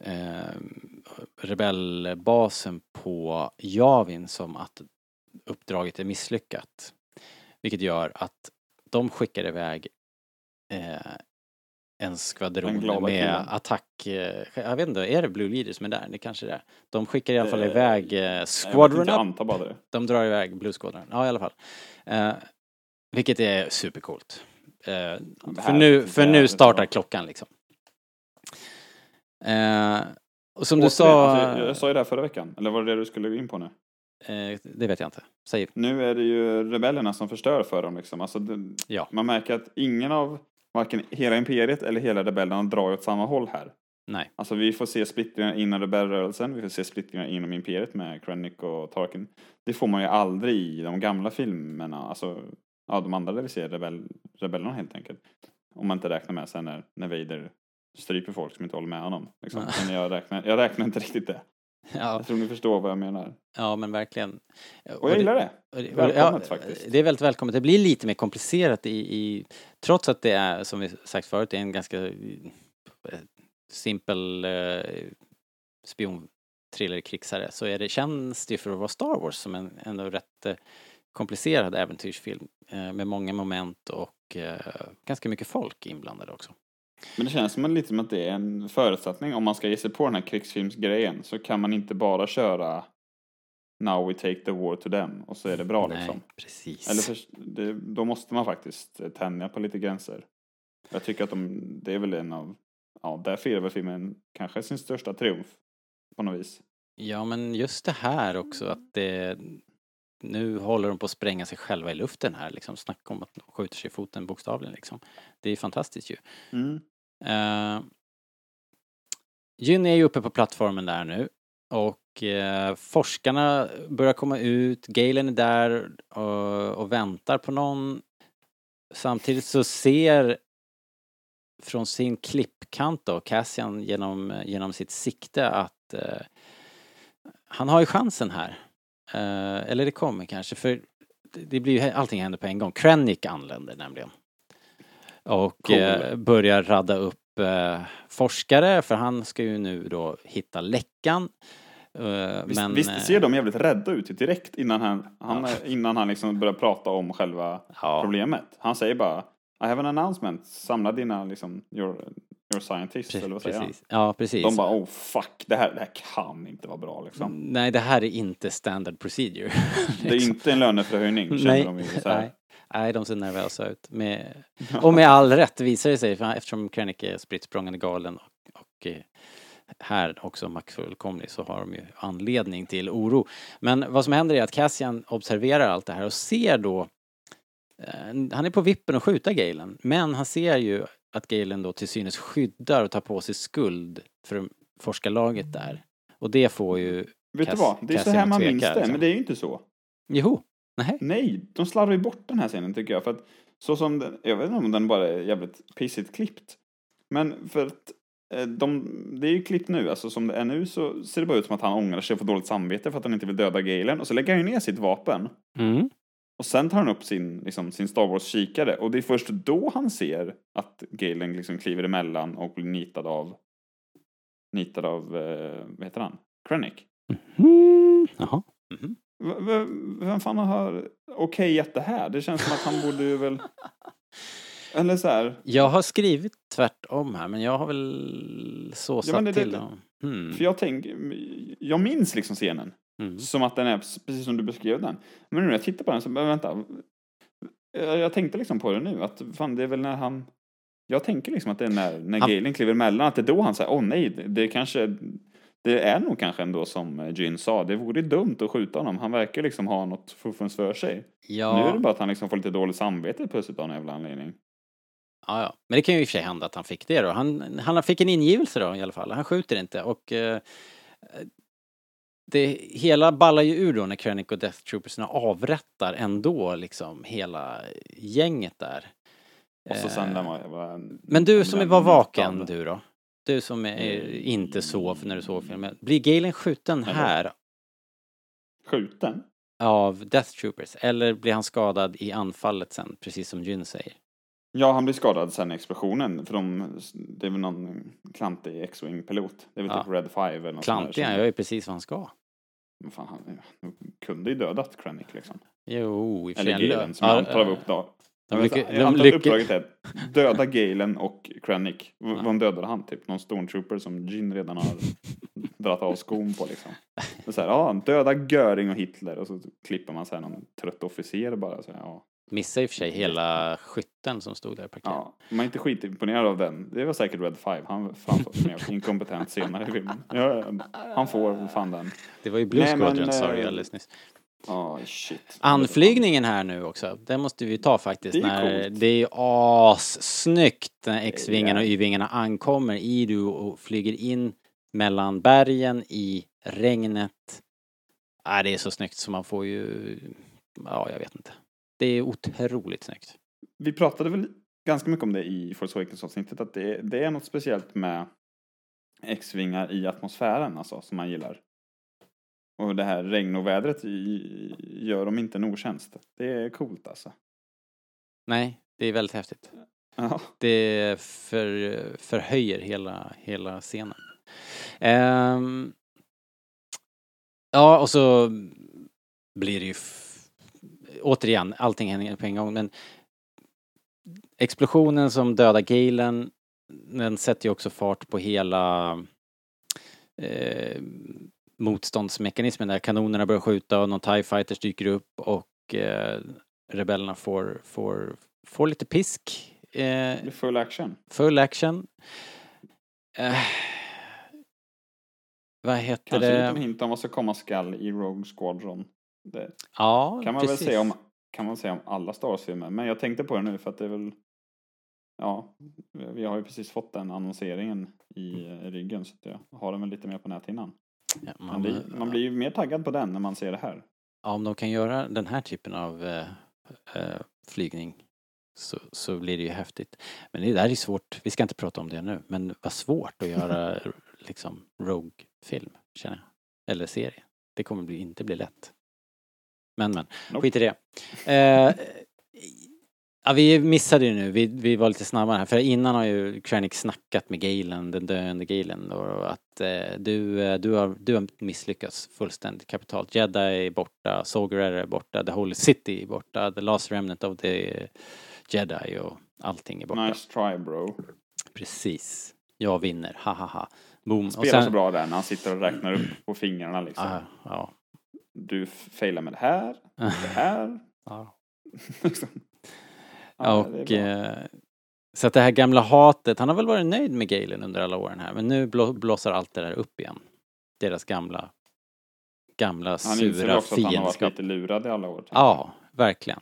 eh, rebellbasen på Javin som att uppdraget är misslyckat. Vilket gör att de skickar iväg eh, en skvadron med killen. attack... Eh, jag vet inte, är det Blue Leaders som är där? Det kanske det är. De skickar i alla fall Eh, iväg eh, Squadron inte, jag Up. det. De drar iväg Blue Squadron. Ja, i alla fall. Eh, vilket är supercoolt. Eh, för nu, för nu startar klockan liksom. Eh, och som du Återigen, sa... alltså, jag, jag sa ju det här förra veckan. Eller var det det du skulle gå in på nu? Eh, det vet jag inte. Säg. Nu är det ju rebellerna som förstör för dem liksom. Alltså, det, Ja. Man märker att ingen av varken hela imperiet eller hela rebellerna drar åt samma håll här. Nej. Alltså vi får se splittringar inom rebellrörelsen, vi får se splittringar inom imperiet med Krennic och Tarkin. Det får man ju aldrig i de gamla filmerna, alltså ja, de andra där vi ser rebell, rebellerna helt enkelt. Om man inte räknar med sen när, när Vader stryper folk som inte håller med honom. Liksom. Men jag räknar, jag räknar inte riktigt det. Ja, Jag tror ni förstår vad jag menar. ja men verkligen. Och jag gillar det. och det- Välkommet faktiskt. Det är väldigt välkommet. Det blir lite mer komplicerat i, i trots att det är, som vi sagt förut, det är en ganska eh, simpel eh, spion thriller-krigsare så är det, känns det för att vara Star Wars som en ändå rätt eh, komplicerad äventyrsfilm eh, med många moment och eh, ganska mycket folk inblandade också. Men det känns som lite som att det är en förutsättning om man ska ge sig på den här krigsfilmsgrejen så kan man inte bara köra Now we take the war to them och så är det bra Nej, liksom. precis. Eller för, det, då måste man faktiskt eh, tänja på lite gränser. Jag tycker att de, det är väl en av, ja där firar väl filmen kanske sin största triumf på något vis. Ja men just det här också att det nu håller de på att spränga sig själva i luften här liksom. Snacka om att de skjuter sig i foten bokstavligen liksom. Det är fantastiskt ju. Mm. Uh, Jyn är ju uppe på plattformen där nu och eh, forskarna börjar komma ut, Galen är där och, och väntar på någon. Samtidigt så ser från sin klippkant då, Cassian genom, genom sitt sikte att eh, han har ju chansen här. Eh, eller det kommer kanske, för det- blir ju, allting händer på en gång. Krennic anländer nämligen. Och Cool. eh, börjar radda upp eh, forskare, för han ska ju nu då hitta läckan. Eh, Visst, men, visst eh, ser de jävligt rädda ut direkt innan han, han, innan han liksom börjar prata om själva ja, problemet. Han säger bara I have an announcement, samla dina liksom, your, your scientists, pre- eller vad säger han? Ja, precis. De bara oh fuck, det här, det här kan inte vara bra liksom. Nej, det här är inte standard procedure. Det är inte en löneförhöjning känner nej, de ju så här. nej, nej, de ser nervösa ut. Med, och med all rätt visar det sig, för eftersom Krennic är spritt språngande galen och, och eh, här också maktfullkomlig så har de ju anledning till oro. Men vad som händer är att Cassian observerar allt det här och ser då eh, han är på vippen att skjuta Galen, men han ser ju att Galen då till synes skyddar och tar på sig skuld för forskarlaget där. Och det får ju... Vet Cass- du vad, det är så Cassian här att man tveka, minns det, liksom. men det är ju inte så. Jo, nej. Nej, de slarvar ju bort den här scenen tycker jag. För att så som den, jag vet inte om den bara är jävligt pissigt klippt. Men för att eh, de, det är ju klippt nu, alltså som det är nu så ser det bara ut som att han ångrar sig och får dåligt samvete för att han inte vill döda Galen. Och så lägger han ju ner sitt vapen. Mm. Och sen tar han upp sin, liksom, sin Star Wars-kikare. Och det är först då han ser att Galen liksom kliver emellan och blir nitad av, nitad av, eh, vad heter han? Krennic. Mm. Jaha. V- v- vem fan har okejat det här? Det känns som att han borde ju väl... Eller så här. Jag har skrivit tvärtom här, men jag har väl såsat Ja, men det- till det- dem. Hmm. För jag tänker, jag minns liksom scenen. Mm. Som att den är precis som du beskrev den. Men nu när jag tittar på den så, men vänta. Jag, jag tänkte liksom på det nu, att fan det är väl när han... Jag tänker liksom att det är när, när Han- Galen kliver emellan, att det är då han säger, åh nej, det, kanske... Det är nog kanske ändå som Jyn sa, det vore dumt att skjuta honom. Han verkar liksom ha något fuffens för sig. Ja. Nu är det bara att han liksom får lite dåligt samvete plötsligt av någon jävla anledning. Ja, ja. Men det kan ju i och för sig hända att han fick det då. Han, han fick en ingivelse då i alla fall. Han skjuter inte och eh, det hela ballar ju ur då när Krennic och Death Troopersna avrättar ändå liksom hela gänget där. Och så sen Eh, den var, var Men du som var vaken du då? Du som är, inte sov när du såg filmen. Blir Galen skjuten här Skjuten? av Death Troopers eller blir han skadad i anfallet sen, precis som Jyn säger? Ja, han blir skadad sen explosionen. För de, det är väl någon klantig X-Wing-pilot. Det är väl Ja. typ Red 5 eller något Klantig, han gör ju precis vad han ska. Men fan, han han kunde ju dödat Krennic liksom. Jo, i Eller. Galen som Ja, antar var eh, upp då. de lycka- jag antar att lycka- uppdraget är döda Galen och Krennic. V- Vem dödade han? Typ någon stormtrooper som Jin redan har dragit av skon på liksom. Så här, ja, döda Göring och Hitler och så klipper man så här någon trött officer bara. Så här, ja. Missade i och för sig hela skytten som stod där parkerad. Ja, man är inte skitimponerad av den. Det var säkert Red 5. Han framstår som helt inkompetent senare i filmen. Ja, han får fan den. Det var ju Blue Squadron sa du eh, alldeles nyss. Ja, shit. Anflygningen här nu också, den måste vi ta faktiskt. Det är när coolt. det är assnyggt när X-vingarna och. Y-vingarna ankommer i du och flyger in mellan bergen i regnet. Ja, det är så snyggt så man får ju, ja jag vet inte. Det är otroligt snyggt. Vi pratade väl ganska mycket om det i Force Awakens-avsnittet, att det, det är något speciellt med X-vingar i atmosfären, alltså, som man gillar. Och det här regn och vädret i- gör dem inte en otjänst. Det är coolt alltså. Nej, det är väldigt häftigt. Ja. Det för, förhöjer hela, hela scenen. Ehm, ja, och så blir det ju... Återigen, allting händer på en gång, men explosionen som dödar Galen, den sätter ju också fart på hela eh, motståndsmekanismen där kanonerna börjar skjuta och någon TIE fighters dyker upp och eh, rebellerna får, får, får lite pisk. Eh, full action. full action. Eh, vad heter Kanske det? liten hint om vad som komma skall i Rogue Squadron. Det Ja, kan man precis. väl säga om, kan man säga om alla Star Wars-filmer. Men jag tänkte på det nu för att det är väl... Ja, vi har ju precis fått den annonseringen i ryggen så jag har den väl lite mer på näthinnan. Ja, Man man, blir, man blir ju mer taggad på den när man ser det här. ja, om de kan göra den här typen av eh, eh, flygning så, så blir det ju häftigt. Men det där är svårt, vi ska inte prata om det nu, men vad svårt att göra liksom Rogue-film, känner jag. Eller serie. Det kommer bli, inte bli lätt. Men men, Nope. skit i det. Eh, Ja, vi missade ju nu, vi, vi var lite snabbare här, för innan har ju Krennic snackat med Galen, den döende Galen, och att eh, du, eh, du, har, du har misslyckats fullständigt kapitalt. Jedi är borta, Sogerer är borta, The Holy City är borta, The Last Remnant of the Jedi och allting är borta. Nice try bro. Precis. Jag vinner, ha ha ha. Boom. Spelar så bra där när han sitter och räknar upp på fingrarna liksom. Ja, ja. Du failar med det här, det här. Ja. Liksom. Ja, är och eh, så att det här gamla hatet, han har väl varit nöjd med Galen under alla åren här, men nu blåser allt det där upp igen. Deras gamla, gamla Han inser väl sura också att han har varit fiendskap. lite lurad i alla år. Ja, verkligen.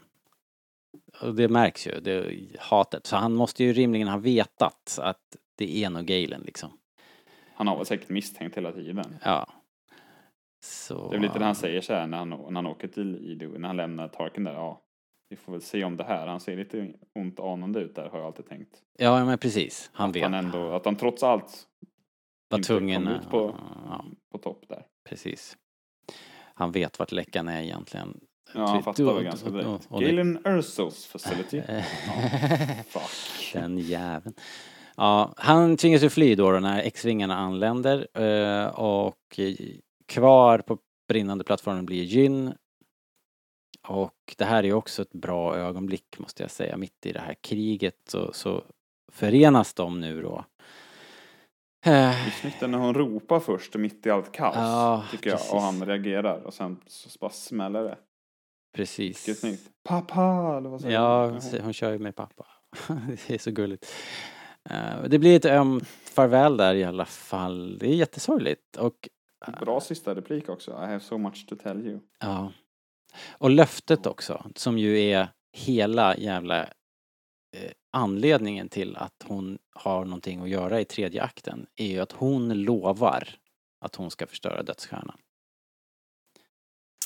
Och det märks ju, det hatet. Så han måste ju rimligen ha vetat att det är nog Galen liksom. Han har väl säkert misstänkt hela tiden. Ja. Så... Det är lite det han säger så här när han, när han åker till Ido, när han lämnar Tarkin där. Ja, vi får väl se om det här. Han ser lite ont anande ut där har jag alltid tänkt. Ja, men precis. Han Att vet. han ändå, att han trots allt var inte tvungen. kom ut på, Ja, på topp där. precis. Han vet vart läckan är egentligen. Ja, han fattar väl ganska direkt. Galen Ursos facility. Ja, fuck. Den jäveln. Ja, han tvingas ju fly då, då när X-vingarna anländer eh, och kvar på brinnande plattformen blir Jyn. Och det här är också ett bra ögonblick måste jag säga, mitt i det här kriget så, så förenas de nu då. Eh, Det är snyggt när hon ropar först mitt i allt kaos. Ja, tycker jag. precis. Och han reagerar och sen så bara smäller det. precis. Vilket snyggt. Pappa! Eller vad säger Ja, hon? hon kör ju med pappa. det är så gulligt. Eh, det blir ett ömt farväl där i alla fall. Det är jättesorgligt och Bra sista replik också. I have so much to tell you. Ja. Och löftet också, som ju är hela jävla eh, anledningen till att hon har någonting att göra i tredje akten, är ju att hon lovar att hon ska förstöra dödsstjärnan.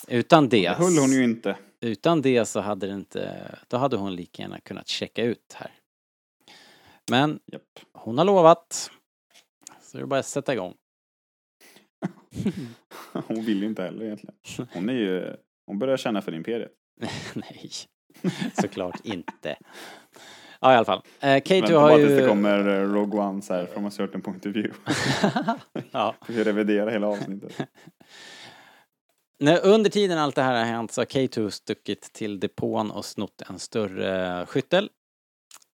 Utan det, Det höll hon ju inte. utan det så hade det inte, då hade hon lika gärna kunnat checka ut här. Men Japp. hon har lovat. Så det är bara att sätta igång. Hon vill ju inte heller egentligen. Hon är ju... Hon börjar känna för imperiet. Nej, såklart inte. Ja, i alla fall. Eh, Kato Vänta har bara ju... tills det kommer eh, Rogue One så här from a certain point of view. ja. Vi revidera hela avsnittet. När, under tiden allt det här har hänt så har Kato stuckit till depån och snott en större skyttel.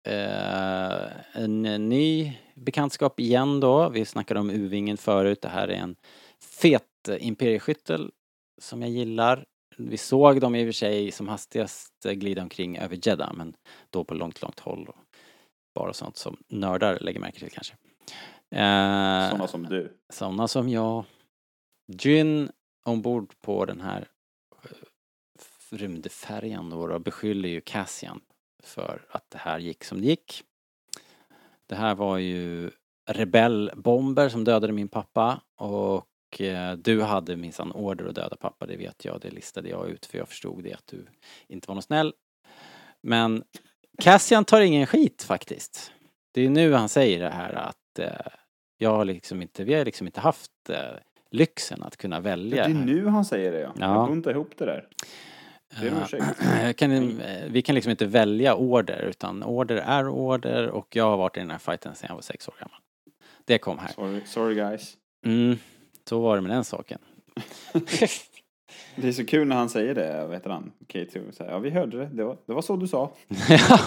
Eh, en ny bekantskap igen då. Vi snackade om U-vingen förut. Det här är en fet eh, imperieskyttel som jag gillar. Vi såg dem i och för sig som hastigast eh, glida omkring över Jeddah men då på långt, långt håll. Och bara sånt som nördar lägger märke till kanske. Eh, Sådana som du. sådana som jag. Jyn ombord på den här eh, rymdfärjan då, då beskyller ju Cassian för att det här gick som det gick. Det här var ju rebellbomber som dödade min pappa och eh, du hade minsann order att döda pappa, det vet jag, det listade jag ut för jag förstod det att du inte var någon snäll. Men Cassian tar ingen skit faktiskt. Det är nu han säger det här att eh, jag har liksom inte, vi har liksom inte haft eh, lyxen att kunna välja. Det är här. nu han säger det ja. Ja. Jag buntar ihop det där. Det är en Ja, ursäkt. kan, eh, vi kan liksom inte välja order utan order är order och jag har varit i den här fighten sedan jag var sex år gammal. Det kom här. Sorry, sorry guys. Mm, så var det med den saken. Det är så kul när han säger det, vad heter han? K2. Så här, ja, vi hörde det. Det var, det var så du sa. ja,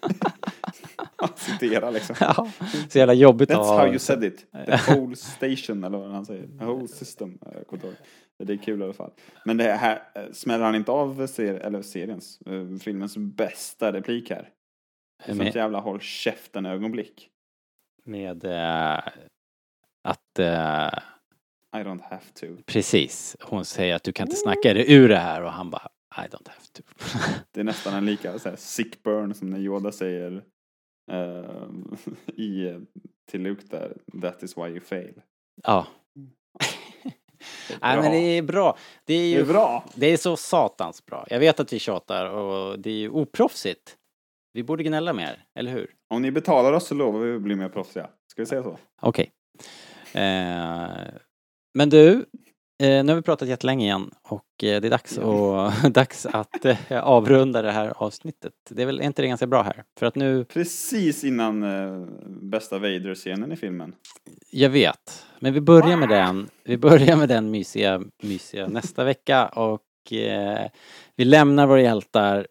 Han citerar liksom. ja, så jävla jobbigt That's ha- how you said it. The whole station, eller vad han säger. The whole system. Ihåg. Det är kul i alla fall. Men det här, eh, smäller han inte av ser, eller seriens, eh, filmens bästa replik här? Är sånt Med, jävla håll käften ögonblick. med eh, att eh, I don't have to. precis, hon säger att du kan inte snacka dig ur det här och han bara I don't have to. Det är nästan en lika så här, sick burn som när Yoda säger eh, i, till Luke där, that is why you fail. ja. Nej men det är bra. Det är ju Det är bra. Det är så satans bra. Jag vet att vi tjatar och det är ju oproffsigt. Vi borde gnälla mer, eller hur? Om ni betalar oss så lovar vi att bli mer proffsiga. Ska vi säga så? Okej. Eh, men du, eh, nu har vi pratat jättelänge igen och eh, det är dags, att, dags att eh, avrunda det här avsnittet. Det är väl är inte det ganska bra här? För att nu, Precis innan eh, bästa Vader-scenen i filmen. jag vet, men vi börjar med den. Vi börjar med den mysiga, mysiga nästa vecka och eh, vi lämnar våra hjältar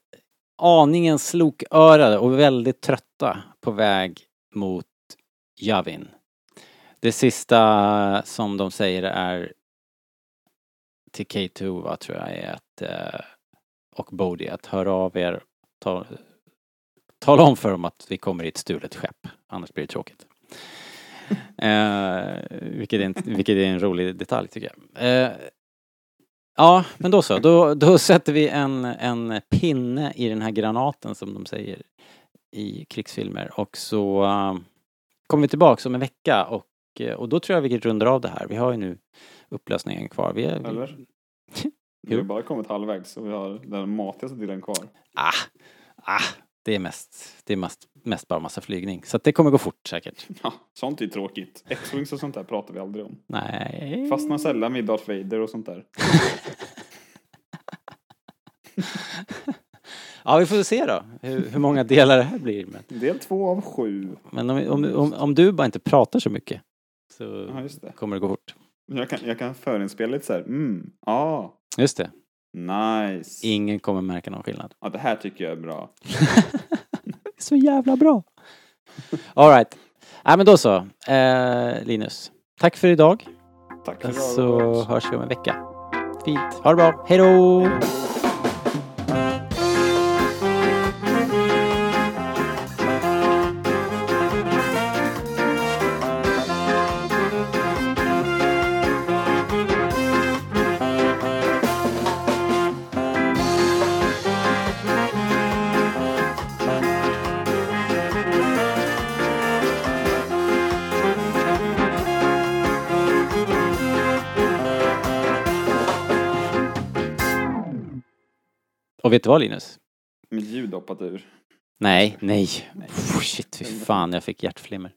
aningen slokörade och väldigt trötta på väg mot Javin. Det sista som de säger är till K2 va, tror jag är att eh, och Bodhi att höra av er ta, tala om för dem att vi kommer i ett stulet skepp annars blir det tråkigt. eh, vilket, är en, vilket är en rolig detalj tycker jag. Eh, ja, men då så. Då, då sätter vi en, en pinne i den här granaten som de säger i krigsfilmer och så eh, kommer vi tillbaks om en vecka och, och då tror jag vi rundar av det här. Vi har ju nu upplösningen kvar. Vi, är- Eller? Vi har bara kommit halvvägs och vi har den matigaste delen kvar. Ah, ah, det är mest, det är mest, mest bara massa flygning. Så att det kommer gå fort säkert. Ja, sånt är tråkigt. X-Wings och sånt där pratar vi aldrig om. Nej. Fastnar sällan vid Darth Vader och sånt där. Ja, vi får se då hur, hur många delar det här blir. Men, Del två av sju. men om, om, om, om du bara inte pratar så mycket så Ja, just det. kommer det gå fort. Jag kan, jag kan förinspela lite så här. Mm, ah, Just det. nice. Ingen kommer märka någon skillnad. Ja, det här tycker jag är bra. Så jävla bra. All right. Nej, men då så. Eh, Linus, tack för idag. Tack för idag. Så hörs vi om en vecka. Fint. Ha det bra. Hej då! Vet du vad Linus? Mitt ljud hoppat ur. Nej, nej. Oh, shit, fy fan, jag fick hjärtflimmer.